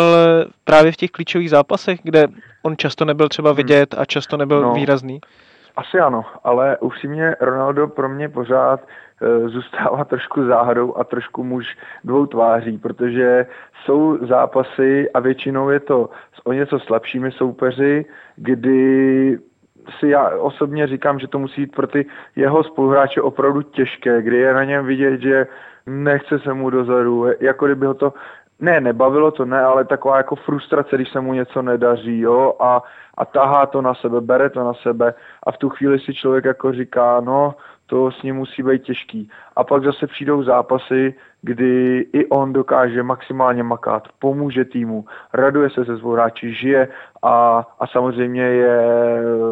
právě v těch klíčových zápasech, kde on často nebyl třeba hmm. vidět a často nebyl no, výrazný? Asi ano, ale upřímně Ronaldo pro mě pořád Eh, zůstává trošku záhadou a trošku muž dvou tváří, protože jsou zápasy a většinou je to s o něco slabšími soupeři, kdy si já osobně říkám, že to musí být pro ty jeho spoluhráče opravdu těžké, kdy je na něm vidět, že nechce se mu dozadu, jako kdyby ho to ne, nebavilo to, ne, ale taková jako frustrace, když se mu něco nedaří, jo, a, a tahá to na sebe, bere to na sebe a v tu chvíli si člověk jako říká, no, to s ním musí být těžký. A pak zase přijdou zápasy, kdy i on dokáže maximálně makat, pomůže týmu, raduje se svou hráči, žije a, a samozřejmě je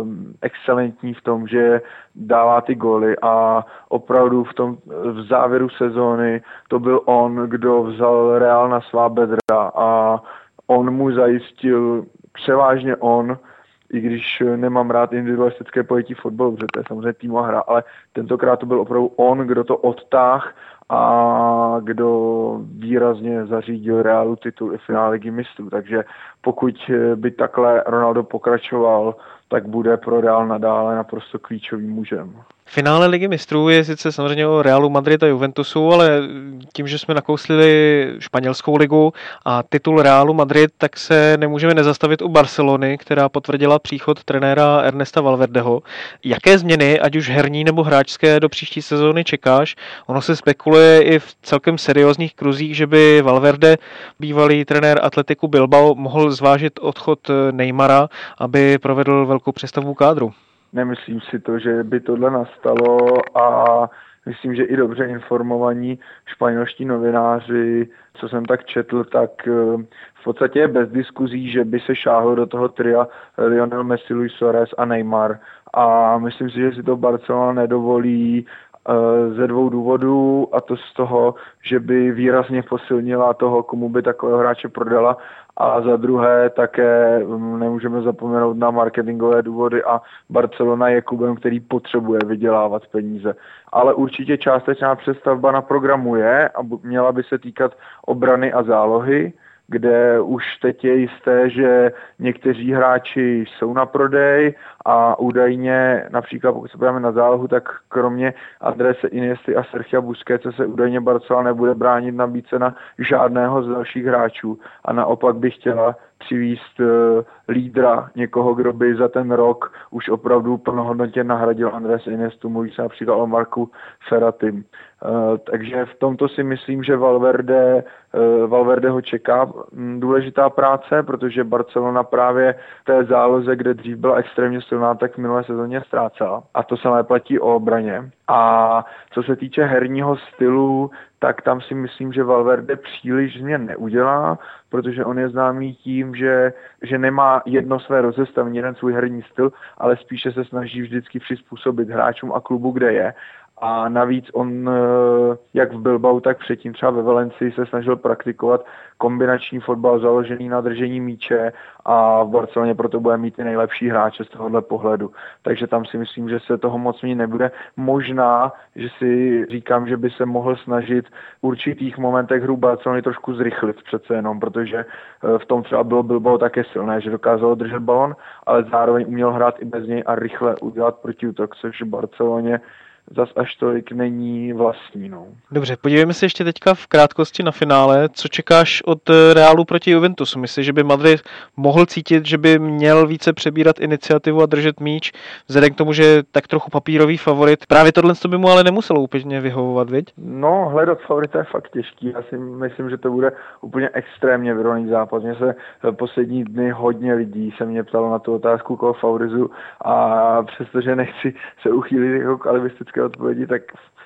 um, excelentní v tom, že dává ty goly a opravdu v tom v závěru sezóny to byl on, kdo vzal Real na svá bedra a on mu zajistil převážně on i když nemám rád individualistické pojetí fotbalu, protože to je samozřejmě týmová hra, ale tentokrát to byl opravdu on, kdo to odtáh a kdo výrazně zařídil Realu titul i finále ligy mistrů. Takže pokud by takhle Ronaldo pokračoval, tak bude pro Real nadále naprosto klíčovým mužem. Finále ligy mistrů je sice samozřejmě o Realu Madrid a Juventusu, ale tím, že jsme nakouslili španělskou ligu a titul Realu Madrid, tak se nemůžeme nezastavit u Barcelony, která potvrdila příchod trenéra Ernesta Valverdeho. Jaké změny, ať už herní nebo hráčské, do příští sezóny čekáš? Ono se spekuluje i v celkem seriózních kruzích, že by Valverde, bývalý trenér Atletiku Bilbao, mohl zvážit odchod Neymara, aby provedl velkou přestavbu kádru. Nemyslím si to, že by tohle nastalo a myslím, že i dobře informovaní španělští novináři, co jsem tak četl, tak eh, v podstatě je bez diskuzí, že by se šáhlo do toho tria Lionel Messi, Luis Suarez a Neymar. A myslím si, že si to Barcelona nedovolí eh, ze dvou důvodů a to z toho, že by výrazně posilnila toho, komu by takového hráče prodala a za druhé také mm, nemůžeme zapomenout na marketingové důvody a Barcelona je klubem, který potřebuje vydělávat peníze. Ale určitě částečná přestavba na programu je a měla by se týkat obrany a zálohy kde už teď je jisté, že někteří hráči jsou na prodej a údajně, například pokud se podíváme na zálohu, tak kromě adrese Iniesty a Sergio Busquets se údajně Barcelona nebude bránit nabídce na žádného z dalších hráčů. A naopak by chtěla přivíst uh, lídra, někoho, kdo by za ten rok už opravdu plnohodnotně nahradil Andres Inestu, mluví se například o Marku Ferratim. Uh, takže v tomto si myslím, že Valverde, uh, Valverde ho čeká um, důležitá práce, protože Barcelona právě té záloze, kde dřív byla extrémně silná, tak v minulé sezóně ztrácela. A to samé platí o obraně. A co se týče herního stylu, tak tam si myslím, že Valverde příliš změn neudělá, protože on je známý tím, že, že nemá jedno své rozestavení, jeden svůj herní styl, ale spíše se snaží vždycky přizpůsobit hráčům a klubu, kde je a navíc on, eh, jak v Bilbao, tak předtím třeba ve Valencii se snažil praktikovat kombinační fotbal založený na držení míče a v Barceloně proto bude mít ty nejlepší hráče z tohohle pohledu. Takže tam si myslím, že se toho moc mít nebude. Možná, že si říkám, že by se mohl snažit v určitých momentech hru Barcelony trošku zrychlit přece jenom, protože eh, v tom třeba bylo Bilbao také silné, že dokázalo držet balon, ale zároveň uměl hrát i bez něj a rychle udělat protiútok, což v Barceloně zas až tolik není vlastní. No. Dobře, podívejme se ještě teďka v krátkosti na finále. Co čekáš od eh, Realu proti Juventusu? Myslíš, že by Madrid mohl cítit, že by měl více přebírat iniciativu a držet míč, vzhledem k tomu, že je tak trochu papírový favorit. Právě tohle by mu ale nemuselo úplně vyhovovat, viď? No, hledat favorita je fakt těžký. Já si myslím, že to bude úplně extrémně vyrovnaný zápas. Mně se eh, poslední dny hodně lidí se mě ptalo na tu otázku, koho favorizu a přestože nechci se uchýlit jako k krátké odpovědi, tak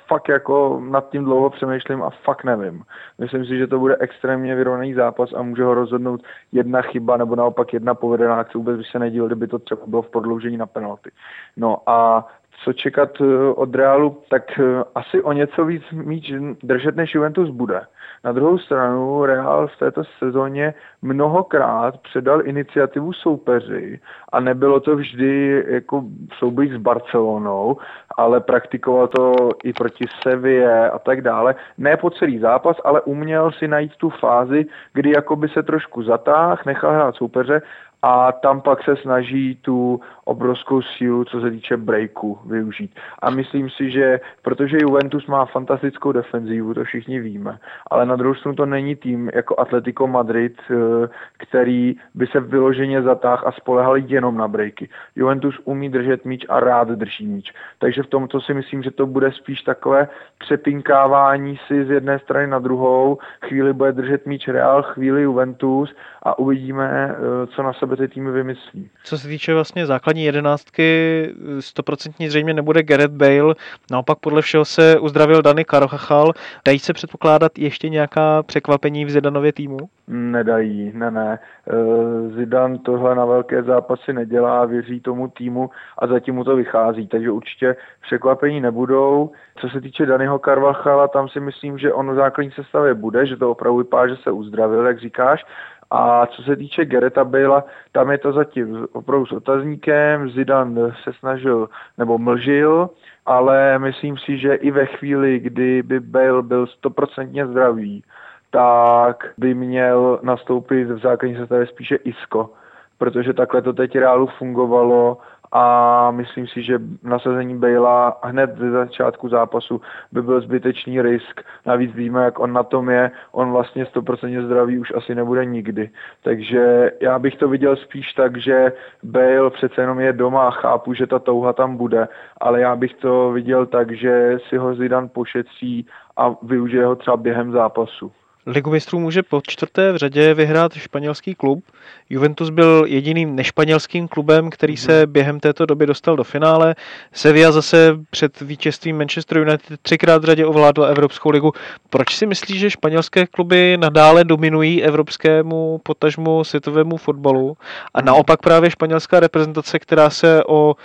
fakt jako nad tím dlouho přemýšlím a fakt nevím. Myslím si, že to bude extrémně vyrovnaný zápas a může ho rozhodnout jedna chyba nebo naopak jedna povedená akce. Vůbec by se nedíval, kdyby to třeba bylo v prodloužení na penalty. No a co čekat eh, od Realu, tak eh, asi o něco víc míč držet než Juventus bude. Na druhou stranu Real v této sezóně mnohokrát předal iniciativu soupeři a nebylo to vždy jako souboj s Barcelonou, ale praktikoval to i proti Sevě a tak dále. Ne po celý zápas, ale uměl si najít tu fázi, kdy jakoby se trošku zatáh, nechal hrát soupeře a tam pak se snaží tu obrovskou sílu, co se týče breaku, využít. A myslím si, že protože Juventus má fantastickou defenzivu, to všichni víme, ale na druhou stranu to není tým jako Atletico Madrid, eh, který by se vyloženě zatáhl a spolehal jenom na breaky. Juventus umí držet míč a rád drží míč. Takže v tomto si myslím, že to bude spíš takové přepinkávání si z jedné strany na druhou. Chvíli bude držet míč Real, chvíli Juventus a uvidíme, eh, co na sebe ty týmy vymyslí. Co se týče vlastně základní jedenáctky, stoprocentně zřejmě nebude Gareth Bale, naopak podle všeho se uzdravil Dany Karochachal. Dají se předpokládat ještě nějaká překvapení v Zidanově týmu? Nedají, ne, ne. Eh, Zidan tohle na velké zápasy nedělá, věří tomu týmu a zatím mu to vychází, takže určitě překvapení nebudou. Co se týče Danyho Karvachala, tam si myslím, že on v základní sestavě bude, že to opravdu vypadá, že se uzdravil, jak říkáš, a co se týče Gereta Bale, tam je to zatím opravdu s otazníkem. Zidan se snažil nebo mlžil, ale myslím si, že i ve chvíli, kdy by Bale byl stoprocentně zdravý, tak by měl nastoupit v základní sestavě spíše Isko, protože takhle to teď Reálu fungovalo a myslím si, že nasazení Bejla hned ze začátku zápasu by byl zbytečný risk. Navíc víme, jak on na tom je, on vlastně 100% zdravý už asi nebude nikdy. Takže já bych to viděl spíš tak, že Bale přece jenom je doma chápu, že ta touha tam bude, ale já bych to viděl tak, že si ho Zidane pošetří a využije ho třeba během zápasu. Ligu mistrů může po čtvrté v řadě vyhrát španělský klub. Juventus byl jediným nešpanělským klubem, který se mhm. během této doby dostal do finále. Sevilla zase před vítězstvím Manchester United třikrát v řadě ovládla Evropskou ligu. Proč si myslíš, že španělské kluby nadále dominují evropskému potažmu světovému fotbalu a mhm. naopak právě španělská reprezentace, která se o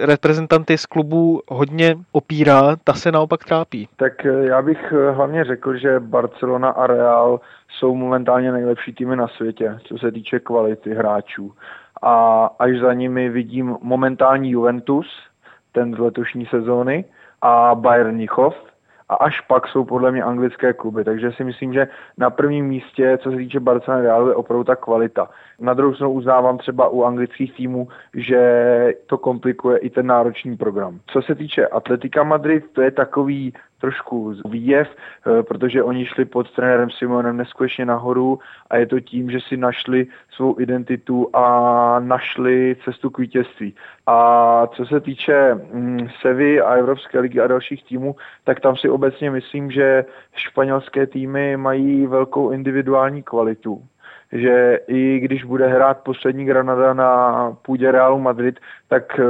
reprezentanty z klubů hodně opírá, ta se naopak trápí? Tak eh, já bych eh, hlavně řekl, že Barcelona a Real jsou momentálně nejlepší týmy na světě, co se týče kvality hráčů. A až za nimi vidím momentální Juventus, ten z letošní sezóny, a Bayern Mnichov, a až pak jsou podle mě anglické kluby. Takže si myslím, že na prvním místě, co se týče Barcelona Realu, je opravdu ta kvalita. Na druhou stranu uznávám třeba u anglických týmů, že to komplikuje i ten náročný program. Co se týče Atletika Madrid, to je takový trošku výjev, eh, protože oni šli pod trenérem Simonem neskutečně nahoru a je to tím, že si našli svou identitu a našli cestu k vítězství. A co se týče mm, Sevy a Evropské ligy a dalších týmů, tak tam si obecně myslím, že španělské týmy mají velkou individuální kvalitu že i když bude hrát poslední Granada na půdě Realu Madrid, tak eh,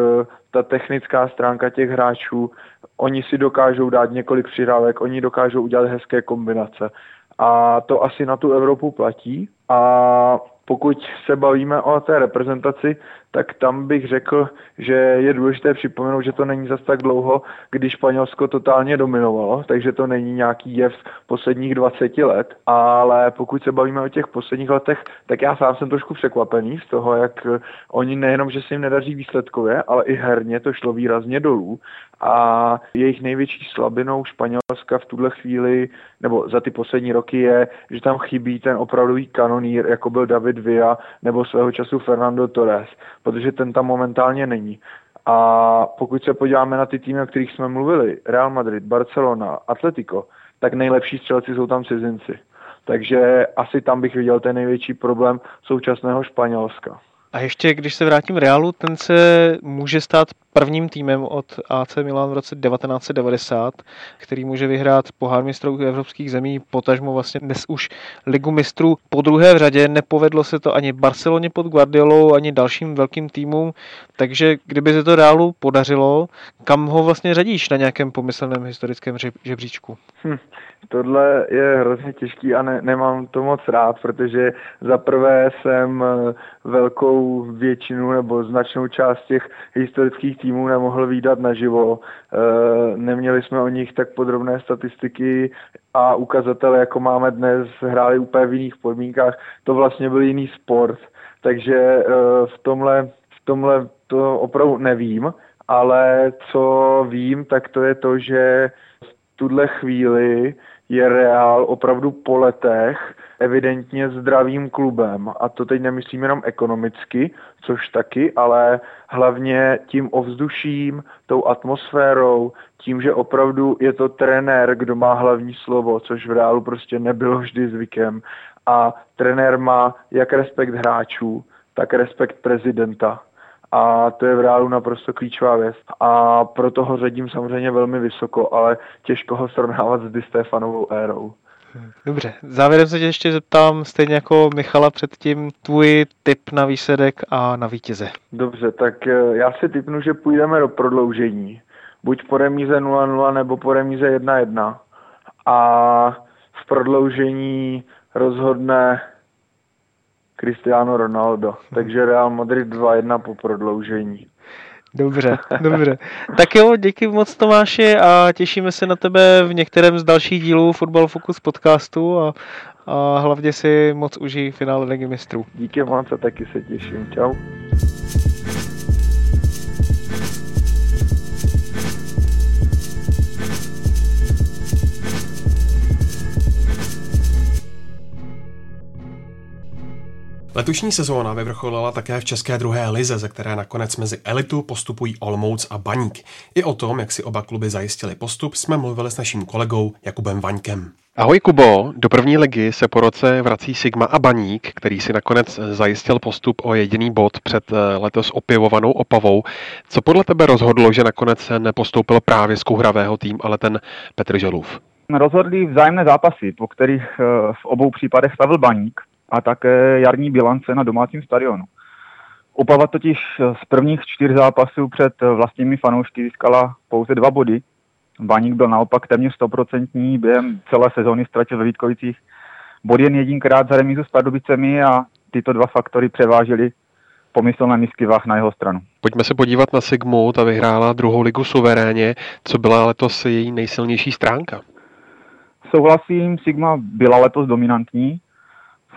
ta technická stránka těch hráčů, oni si dokážou dát několik přidávek, oni dokážou udělat hezké kombinace. A to asi na tu Evropu platí. A pokud se bavíme o té reprezentaci, tak tam bych řekl, že je důležité připomenout, že to není zas tak dlouho, kdy Španělsko totálně dominovalo, takže to není nějaký jev posledních 20 let, ale pokud se bavíme o těch posledních letech, tak já sám jsem trošku překvapený z toho, jak oni nejenom, že se jim nedaří výsledkově, ale i herně to šlo výrazně dolů. A jejich největší slabinou Španělska v tuhle chvíli, nebo za ty poslední roky je, že tam chybí ten opravdový kanonír, jako byl David Villa nebo svého času Fernando Torres protože ten tam momentálně není. A pokud se podíváme na ty týmy, o kterých jsme mluvili, Real Madrid, Barcelona, Atletico, tak nejlepší střelci jsou tam cizinci. Takže asi tam bych viděl ten největší problém současného Španělska. A ještě, když se vrátím Realu, ten se může stát prvním týmem od AC Milan v roce 1990, který může vyhrát pohár mistrů evropských zemí, potažmo vlastně dnes už ligu mistrů po druhé v řadě. Nepovedlo se to ani Barceloně pod Guardiolou, ani dalším velkým týmům, takže kdyby se to Realu podařilo, kam ho vlastně řadíš na nějakém pomyslném historickém žebříčku? Hm, tohle je hrozně těžký a ne, nemám to moc rád, protože za prvé jsem eh, velkou většinu nebo značnou část těch historických týmů nemohl výdat naživo. Eh, neměli jsme o nich tak podrobné statistiky a ukazatele, jako máme dnes, hráli úplně v jiných podmínkách. To vlastně byl jiný sport, takže eh, v tomhle, v tomhle to opravdu nevím, ale co vím, tak to je to, že v tuhle chvíli je Real opravdu po letech evidentně zdravým klubem. A to teď nemyslím jenom ekonomicky, což taky, ale hlavně tím ovzduším, tou atmosférou, tím, že opravdu je to trenér, kdo má hlavní slovo, což v reálu prostě nebylo vždy zvykem. A trenér má jak respekt hráčů, tak respekt prezidenta a to je v reálu naprosto klíčová věc. A proto ho řadím samozřejmě velmi vysoko, ale těžko ho srovnávat s Di Stefanovou érou. Dobře, závěrem se tě ještě zeptám, stejně jako Michala předtím, tvůj tip na výsledek a na vítěze. Dobře, tak eh, já si typnu, že půjdeme do prodloužení. Buď po remíze 0-0 nebo po remíze 1-1. A v prodloužení rozhodne Cristiano Ronaldo. Takže Real Madrid 2-1 po prodloužení. Dobře, dobře. Tak jo, díky moc Tomáši a těšíme se na tebe v některém z dalších dílů Football Focus podcastu a, a hlavně si moc užij finále Ligy mistrů. Díky moc a taky se těším. Čau. Letošní sezóna vyvrcholila také v české druhé lize, ze které nakonec mezi elitu postupují Olmouc a Baník. I o tom, jak si oba kluby zajistili postup, jsme mluvili s naším kolegou Jakubem Vaňkem. Ahoj Kubo, do první ligy se po roce vrací Sigma a Baník, který si nakonec zajistil postup o jediný bod před eh, letos opěvovanou Opavou. Co podle tebe rozhodlo, že nakonec nepostoupil právě z kuhravého tým, ale ten Petr Želův? Rozhodli vzájemné zápasy, po kterých eh, v obou případech stavil Baník a také jarní bilance na domácím stadionu. Opava totiž z prvních čtyř zápasů před vlastními fanoušky získala pouze dva body. Baník byl naopak téměř 100% během celé sezóny ztratil ve Vítkovicích bod jen jedinkrát za remízu s Pardubicemi a tyto dva faktory převážily pomyslné misky vah na jeho stranu. Pojďme se podívat na Sigmu, ta vyhrála druhou ligu suverénně. Co byla letos její nejsilnější stránka? Souhlasím, Sigma byla letos dominantní,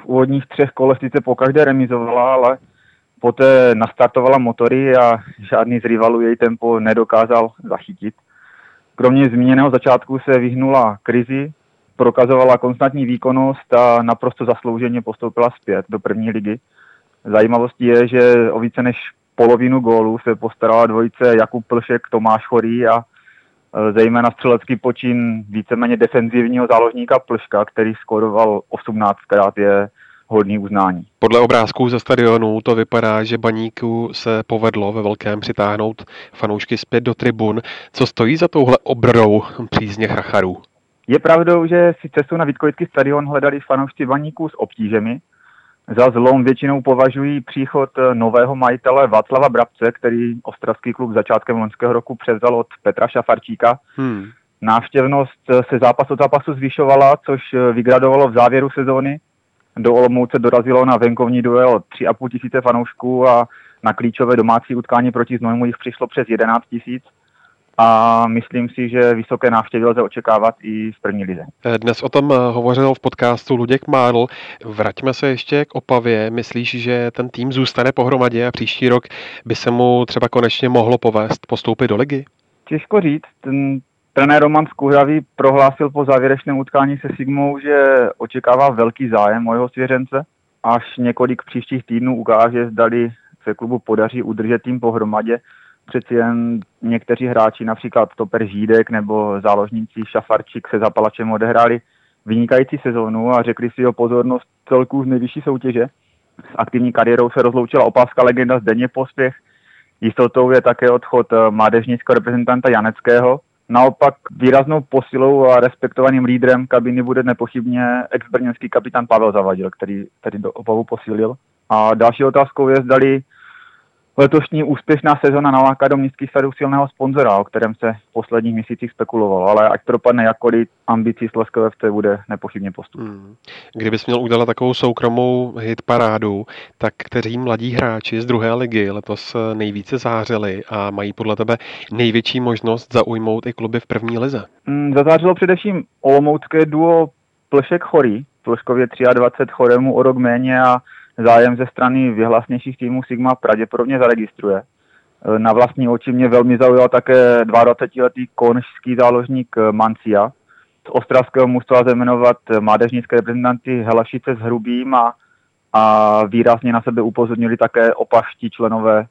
úvodních třech kolech sice po každé remizovala, ale poté nastartovala motory a žádný z rivalů její tempo nedokázal zachytit. Kromě zmíněného začátku se vyhnula krizi, prokazovala konstantní výkonnost a naprosto zaslouženě postoupila zpět do první ligy. Zajímavostí je, že o více než polovinu gólů se postarala dvojice Jakub Plšek, Tomáš Chorý a e, zejména střelecký počin víceméně defenzivního záložníka Plška, který skoroval 18krát je hodný uznání. Podle obrázků ze stadionu to vypadá, že baníku se povedlo ve velkém přitáhnout fanoušky zpět do tribun. Co stojí za touhle obrou přízně chracharů? Je pravdou, že si cestu na Vítkovický stadion hledali fanoušci baníků s obtížemi. Za zlom většinou považují příchod nového majitele Václava Brabce, který ostravský klub začátkem loňského roku převzal od Petra Šafarčíka. Hmm. Návštěvnost se zápas od zápasu zvyšovala, což vygradovalo v závěru sezóny do Olomouce dorazilo na venkovní duel 3,5 tisíce fanoušků a na klíčové domácí utkání proti Znojmu jich přišlo přes 11 tisíc a myslím si, že vysoké návštěvy lze očekávat i v první lize. Dnes o tom hovořil v podcastu Luděk Mádl. Vraťme se ještě k Opavě. Myslíš, že ten tým zůstane pohromadě a příští rok by se mu třeba konečně mohlo povést postoupit do ligy? Těžko říct. Ten Trenér Roman Skuhravý prohlásil po závěrečném utkání se Sigmou, že očekává velký zájem o jeho svěřence. Až několik příštích týdnů ukáže, zdali se klubu podaří udržet tým pohromadě. Přeci jen někteří hráči, například Toper Žídek nebo záložníci Šafarčík se zapalačem odehráli vynikající sezónu a řekli si o pozornost celků z nejvyšší soutěže. S aktivní kariérou se rozloučila opávská legenda Zdeně Pospěch. Jistotou je také odchod mládežnického reprezentanta Janeckého, Naopak výraznou posilou a respektovaným lídrem kabiny bude nepochybně ex-brněnský kapitán Pavel Zavadil, který tady do opavu posílil. A další otázkou je, zdali letošní úspěšná sezona naláká do městských sadů silného sponzora, o kterém se v posledních měsících spekulovalo, ale ať propadne jakkoliv, ambicí Sleskové FC bude nepochybně postup. Hmm. Kdybys měl udělat takovou soukromou hit parádu, tak kteří mladí hráči z druhé ligy letos nejvíce zářili a mají podle tebe největší možnost zaujmout i kluby v první lize? Hmm, zazářilo především olomoucké duo Plešek Chorý, Pleškově 23, Choremu o rok méně a zájem ze strany vyhlasnějších týmů Sigma pravděpodobně zaregistruje. E, na vlastní oči mě velmi zaujal také 22-letý konžský záložník e, Mancia. Z ostravského mužstva lze jmenovat mládežnické reprezentanty Helašice s Hrubým a, a výrazně na sebe upozornili také opaští členové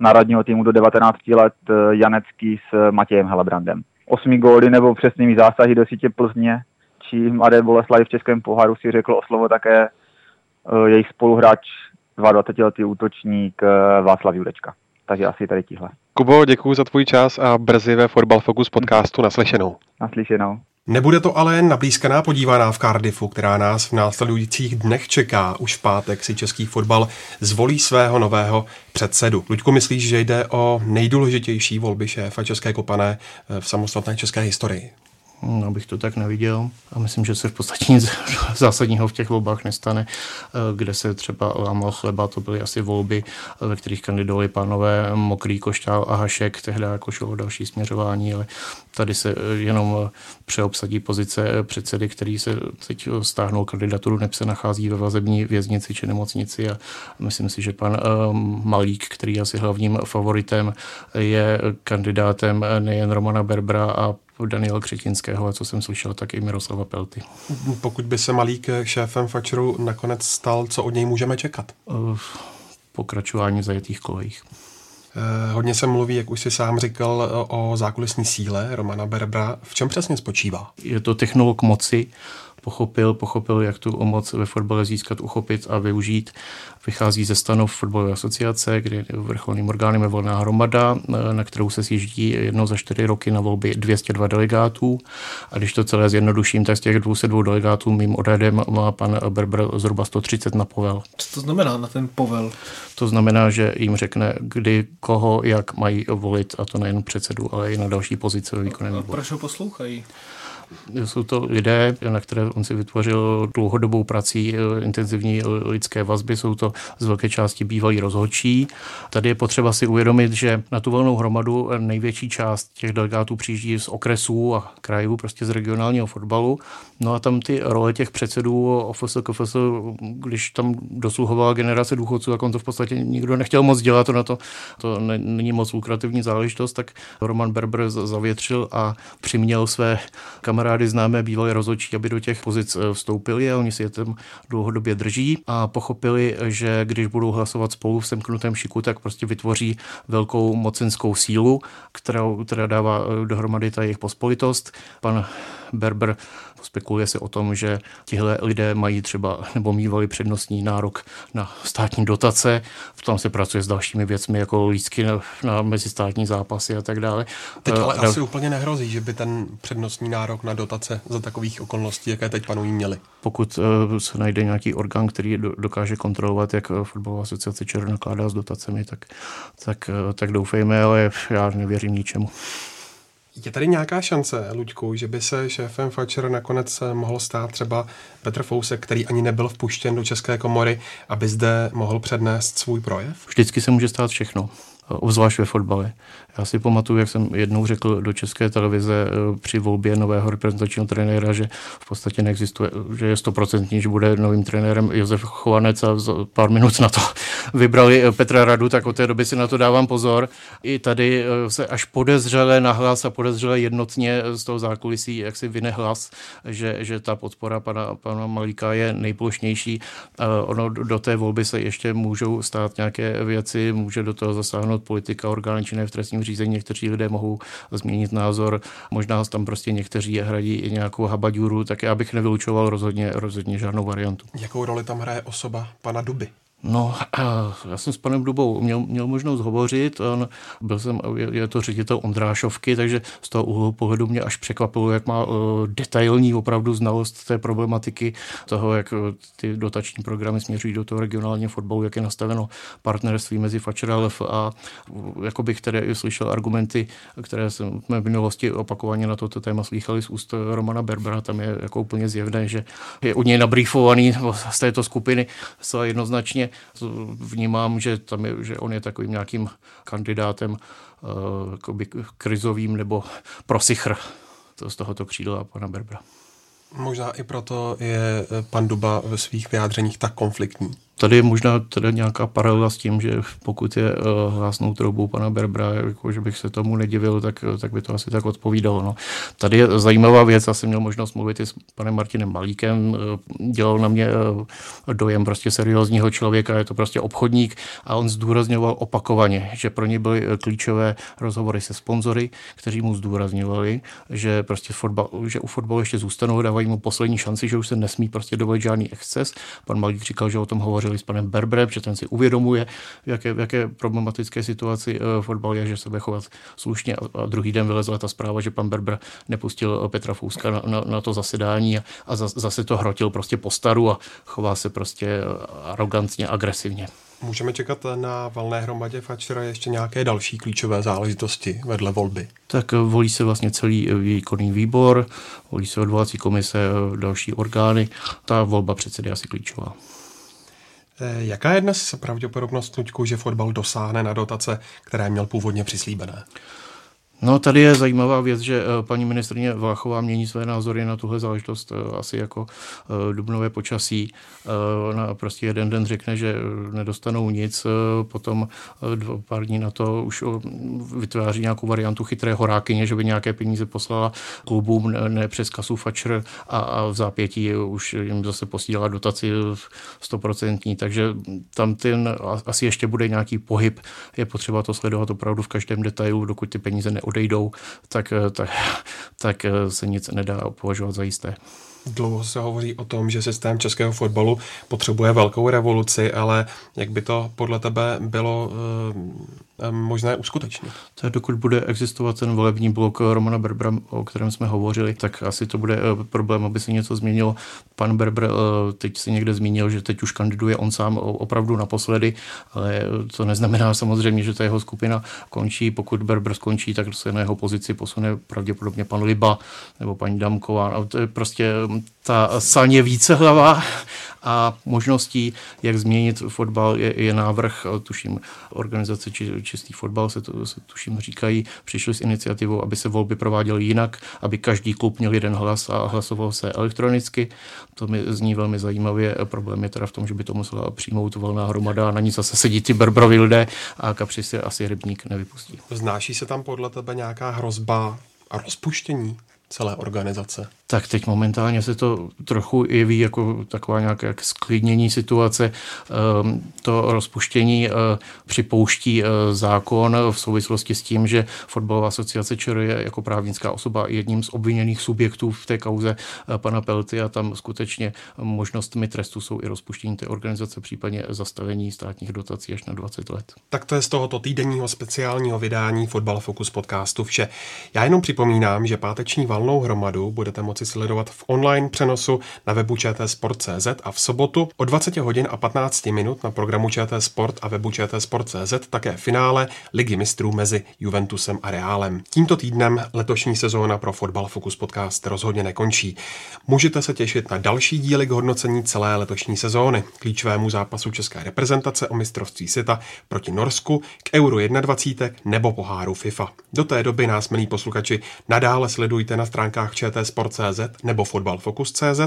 národního týmu do 19 let e, Janecký s Matějem Helebrandem. Osmi góly nebo přesnými zásahy do sítě Plzně či Mladé Boleslavy v Českém poháru si řekl o slovo také jejich spoluhráč 22-letý útočník eh, Václav Jurečka. Takže asi tady tihle. Kubo, děkuji za tvůj čas a brzy ve Football Focus podcastu naslyšenou. Naslyšenou. Nebude to ale nablízkaná podívaná v Cardiffu, která nás v následujících dnech čeká. Už v pátek si český fotbal zvolí svého nového předsedu. Luďku, myslíš, že jde o nejdůležitější volby šéfa české kopané eh, v samostatné české historii? No, abych to tak neviděl. A myslím, že se v podstatě nic zásadního v těch volbách nestane, eh, kde se třeba lámal chleba, to byly asi volby, ve kterých kandidovali pánové Mokrý, Košťál a Hašek, tehdy jako šlo o další směřování, ale tady se eh, jenom přeobsadí pozice předsedy, který se teď stáhnul kandidaturu, neb se nachází ve vazební věznici či nemocnici a myslím si, že pan eh, Malík, který je asi hlavním favoritem, je kandidátem nejen Romana Berbra a Daniela Křetinského a co jsem slyšel, tak i Miroslava Pelty. Pokud by se Malík šéfem Fatcheru nakonec stal, co od něj můžeme čekat? Pokračování v zajetých kolejích. Eh, hodně se mluví, jak už si sám říkal, o zákulisní síle Romana Berbra. V čem přesně spočívá? Je to technolog moci, pochopil, pochopil, jak tu moc ve fotbale získat, uchopit a využít. Vychází ze stanov fotbalové asociace, kdy vrcholným orgánem je volná hromada, na kterou se sjíždí jednou za čtyři roky na volby 202 delegátů. A když to celé zjednoduším, tak z těch 202 delegátů mým odhadem má pan Berber zhruba 130 na povel. Co to znamená na ten povel? To znamená, že jim řekne, kdy, koho, jak mají volit, a to nejen předsedu, ale i na další pozice ve výkonném výboru. Proč ho poslouchají? Jsou to lidé, na které on si vytvořil dlouhodobou prací eh, intenzivní lidské vazby, jsou to z velké části bývalí rozhodčí. Tady je potřeba si uvědomit, že na tu volnou hromadu největší část těch delegátů přijíždí z okresů a krajů, prostě z regionálního fotbalu. No a tam ty role těch předsedů OFS, KFS, když tam dosluhovala generace důchodců, tak on to v podstatě nikdo nechtěl moc dělat, to na to, to není moc lukrativní záležitost, tak Roman Berber zavětřil a přiměl své kamarády známé bývalé rozhodčí, aby do těch pozic eh, vstoupili a oni si je tam dlouhodobě drží a pochopili, že když budou hlasovat spolu v semknutém šiku, tak prostě vytvoří velkou mocenskou sílu, kterou, která dává eh, dohromady ta jejich pospolitost. Pan Berber Spekuluje se o tom, že tihle lidé mají třeba nebo mývali přednostní nárok na státní dotace. Tam se pracuje s dalšími věcmi, jako lístky na, na mezistátní zápasy a tak dále. Teď ale uh, asi úplně nehrozí, že by ten přednostní nárok na dotace za takových okolností, jaké teď panují, měli. Pokud uh, se najde nějaký orgán, který do, dokáže kontrolovat, jak fotbalová asociace ČR nakládá s dotacemi, tak, tak, uh, tak doufejme, ale já nevěřím ničemu. Je tady nějaká šance, Luďku, že by se šéfem Fatcher nakonec mohl stát třeba Petr Fousek, který ani nebyl vpuštěn do České komory, aby zde mohl přednést svůj projev? Vždycky se může stát všechno obzvlášť ve fotbale. Já si pamatuju, jak jsem jednou řekl do české televize eh, při volbě nového reprezentačního trenéra, že v podstatě neexistuje, že je stoprocentní, že bude novým trenérem Josef Chovanec a pár minut na to vybrali eh, Petra Radu, tak od té doby si na to dávám pozor. I tady eh, se až podezřele nahlas a podezřele jednotně z toho zákulisí, jak si vyne hlas, že, že ta podpora pana, pana Malíka je nejplošnější. Ono do té volby se ještě můžou stát nějaké věci, může do toho zasáhnout politika, orgány činné v trestním řízení, někteří lidé mohou změnit názor, možná tam prostě někteří hradí i nějakou habaďuru, tak já bych nevylučoval rozhodně, rozhodně žádnou variantu. Jakou roli tam hraje osoba pana Duby? No, já jsem s panem Dubou měl, měl možnost hovořit. On, byl jsem, je to ředitel Ondrášovky, takže z toho úhlu pohledu mě až překvapilo, jak má uh, detailní opravdu znalost té problematiky, toho, jak uh, ty dotační programy směřují do toho regionálního fotbalu, jak je nastaveno partnerství mezi Fatcher a jako bych tedy slyšel argumenty, které jsem v minulosti opakovaně na toto téma slychali z úst Romana Berbera, tam je jako úplně zjevné, že je u něj nabrýfovaný z této skupiny zcela jednoznačně vnímám, že, tam je, že on je takovým nějakým kandidátem uh, krizovým nebo prosichr to z tohoto křídla pana Berbra. Možná i proto je pan Duba ve svých vyjádřeních tak konfliktní. Tady je možná teda nějaká paralela s tím, že pokud je uh, hlásnou troubou pana Berbra, jako že bych se tomu nedivil, tak, tak by to asi tak odpovídalo. No. Tady je zajímavá věc, já jsem měl možnost mluvit i s panem Martinem Malíkem, dělal na mě dojem prostě seriózního člověka, je to prostě obchodník a on zdůrazňoval opakovaně, že pro ně byly klíčové rozhovory se sponzory, kteří mu zdůrazňovali, že prostě fotbal, že u fotbalu ještě zůstanou, dávají mu poslední šanci, že už se nesmí prostě dovolit žádný exces. Pan Malík říkal, že o tom hovořil hovořili s panem Berbrem, že ten si uvědomuje, jaké, jaké problematické situaci uh, fotbal je, že se bude chovat slušně a, a druhý den vylezla ta zpráva, že pan Berber nepustil eh, Petra Fouska na, na, na to zasedání a, a zase to hrotil prostě po staru a chová se prostě eh, arrogantně, agresivně. Můžeme čekat na valné hromadě Fatchera ještě nějaké další klíčové záležitosti vedle volby? Tak volí se vlastně celý výkonný výbor, volí se odvolací komise, další orgány. Ta volba předsedy je asi klíčová. Eh, jaká je dnes pravděpodobnost, Luďku, že fotbal dosáhne na dotace, které měl původně přislíbené? No tady je zajímavá věc, že eh, paní ministrně Váchová mění své názory na tuhle záležitost eh, asi jako eh, dubnové počasí. Ona prostě jeden den řekne, že nedostanou nic, potom pár dní na to už vytváří nějakou variantu chytré horákyně, že by nějaké peníze poslala klubům ne přes kasu Fatscher a, a v zápětí už jim zase posílala dotaci stoprocentní, takže tam ten asi ještě bude nějaký pohyb. Je potřeba to sledovat opravdu v každém detailu, dokud ty peníze ne odejdou, tak, eh, tak, tak eh, se nic nedá považovat za jisté. Dlouho se hovoří o tom, že systém českého fotbalu potřebuje velkou revoluci, ale jak by to podle tebe bylo e, možné uskutečnit? Tak dokud bude existovat ten volební blok Romana Berbra, o kterém jsme hovořili, tak asi to bude problém, aby se něco změnilo. Pan Berber teď si někde zmínil, že teď už kandiduje on sám opravdu naposledy, ale to neznamená samozřejmě, že ta jeho skupina končí. Pokud Berber skončí, tak se na jeho pozici posune pravděpodobně pan Liba nebo paní Damková. A to je prostě ta saně více hlava a možností, jak změnit fotbal, je, je návrh, tuším, organizace či, Čistý fotbal se, to, se tuším říkají, přišli s iniciativou, aby se volby prováděly jinak, aby každý klub měl jeden hlas a hlasoval se elektronicky. To mi zní velmi zajímavě. Problém je teda v tom, že by to musela přijmout volná hromada a na ní zase sedí ty berbrovi lidé a kapři si asi rybník nevypustí. Znáší se tam podle tebe nějaká hrozba a rozpuštění celé organizace? tak teď momentálně se to trochu jeví jako taková nějaké jak sklidnění situace. Ehm, to rozpuštění eh, připouští eh, zákon v souvislosti s tím, že Fotbalová asociace ČR je jako právnická osoba jedním z obviněných subjektů v té kauze eh, pana Pelty a tam skutečně možnostmi trestu jsou i rozpuštění té organizace, případně zastavení státních dotací až na 20 let. Tak to je z tohoto týdenního speciálního vydání Fotbal Focus podcastu vše. Já jenom připomínám, že páteční valnou hromadu budete moci sledovat v online přenosu na webu čtsport.cz a v sobotu o 20 hodin a 15 minut na programu ČT Sport a webu čtsport.cz také finále Ligy mistrů mezi Juventusem a Reálem. Tímto týdnem letošní sezóna pro Fotbal Focus podcast rozhodně nekončí. Můžete se těšit na další díly k hodnocení celé letošní sezóny, klíčovému zápasu české reprezentace o mistrovství světa proti Norsku, k Euro 21 nebo poháru FIFA. Do té doby nás, milí posluchači, nadále sledujte na stránkách ČT CZ nebo fotbalfocus.cz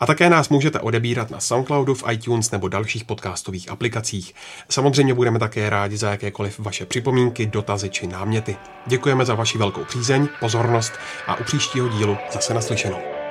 a také nás můžete odebírat na Soundcloudu, v iTunes nebo dalších podcastových aplikacích. Samozřejmě budeme také rádi za jakékoliv vaše připomínky, dotazy či náměty. Děkujeme za vaši velkou přízeň, pozornost a u příštího dílu zase naslyšenou.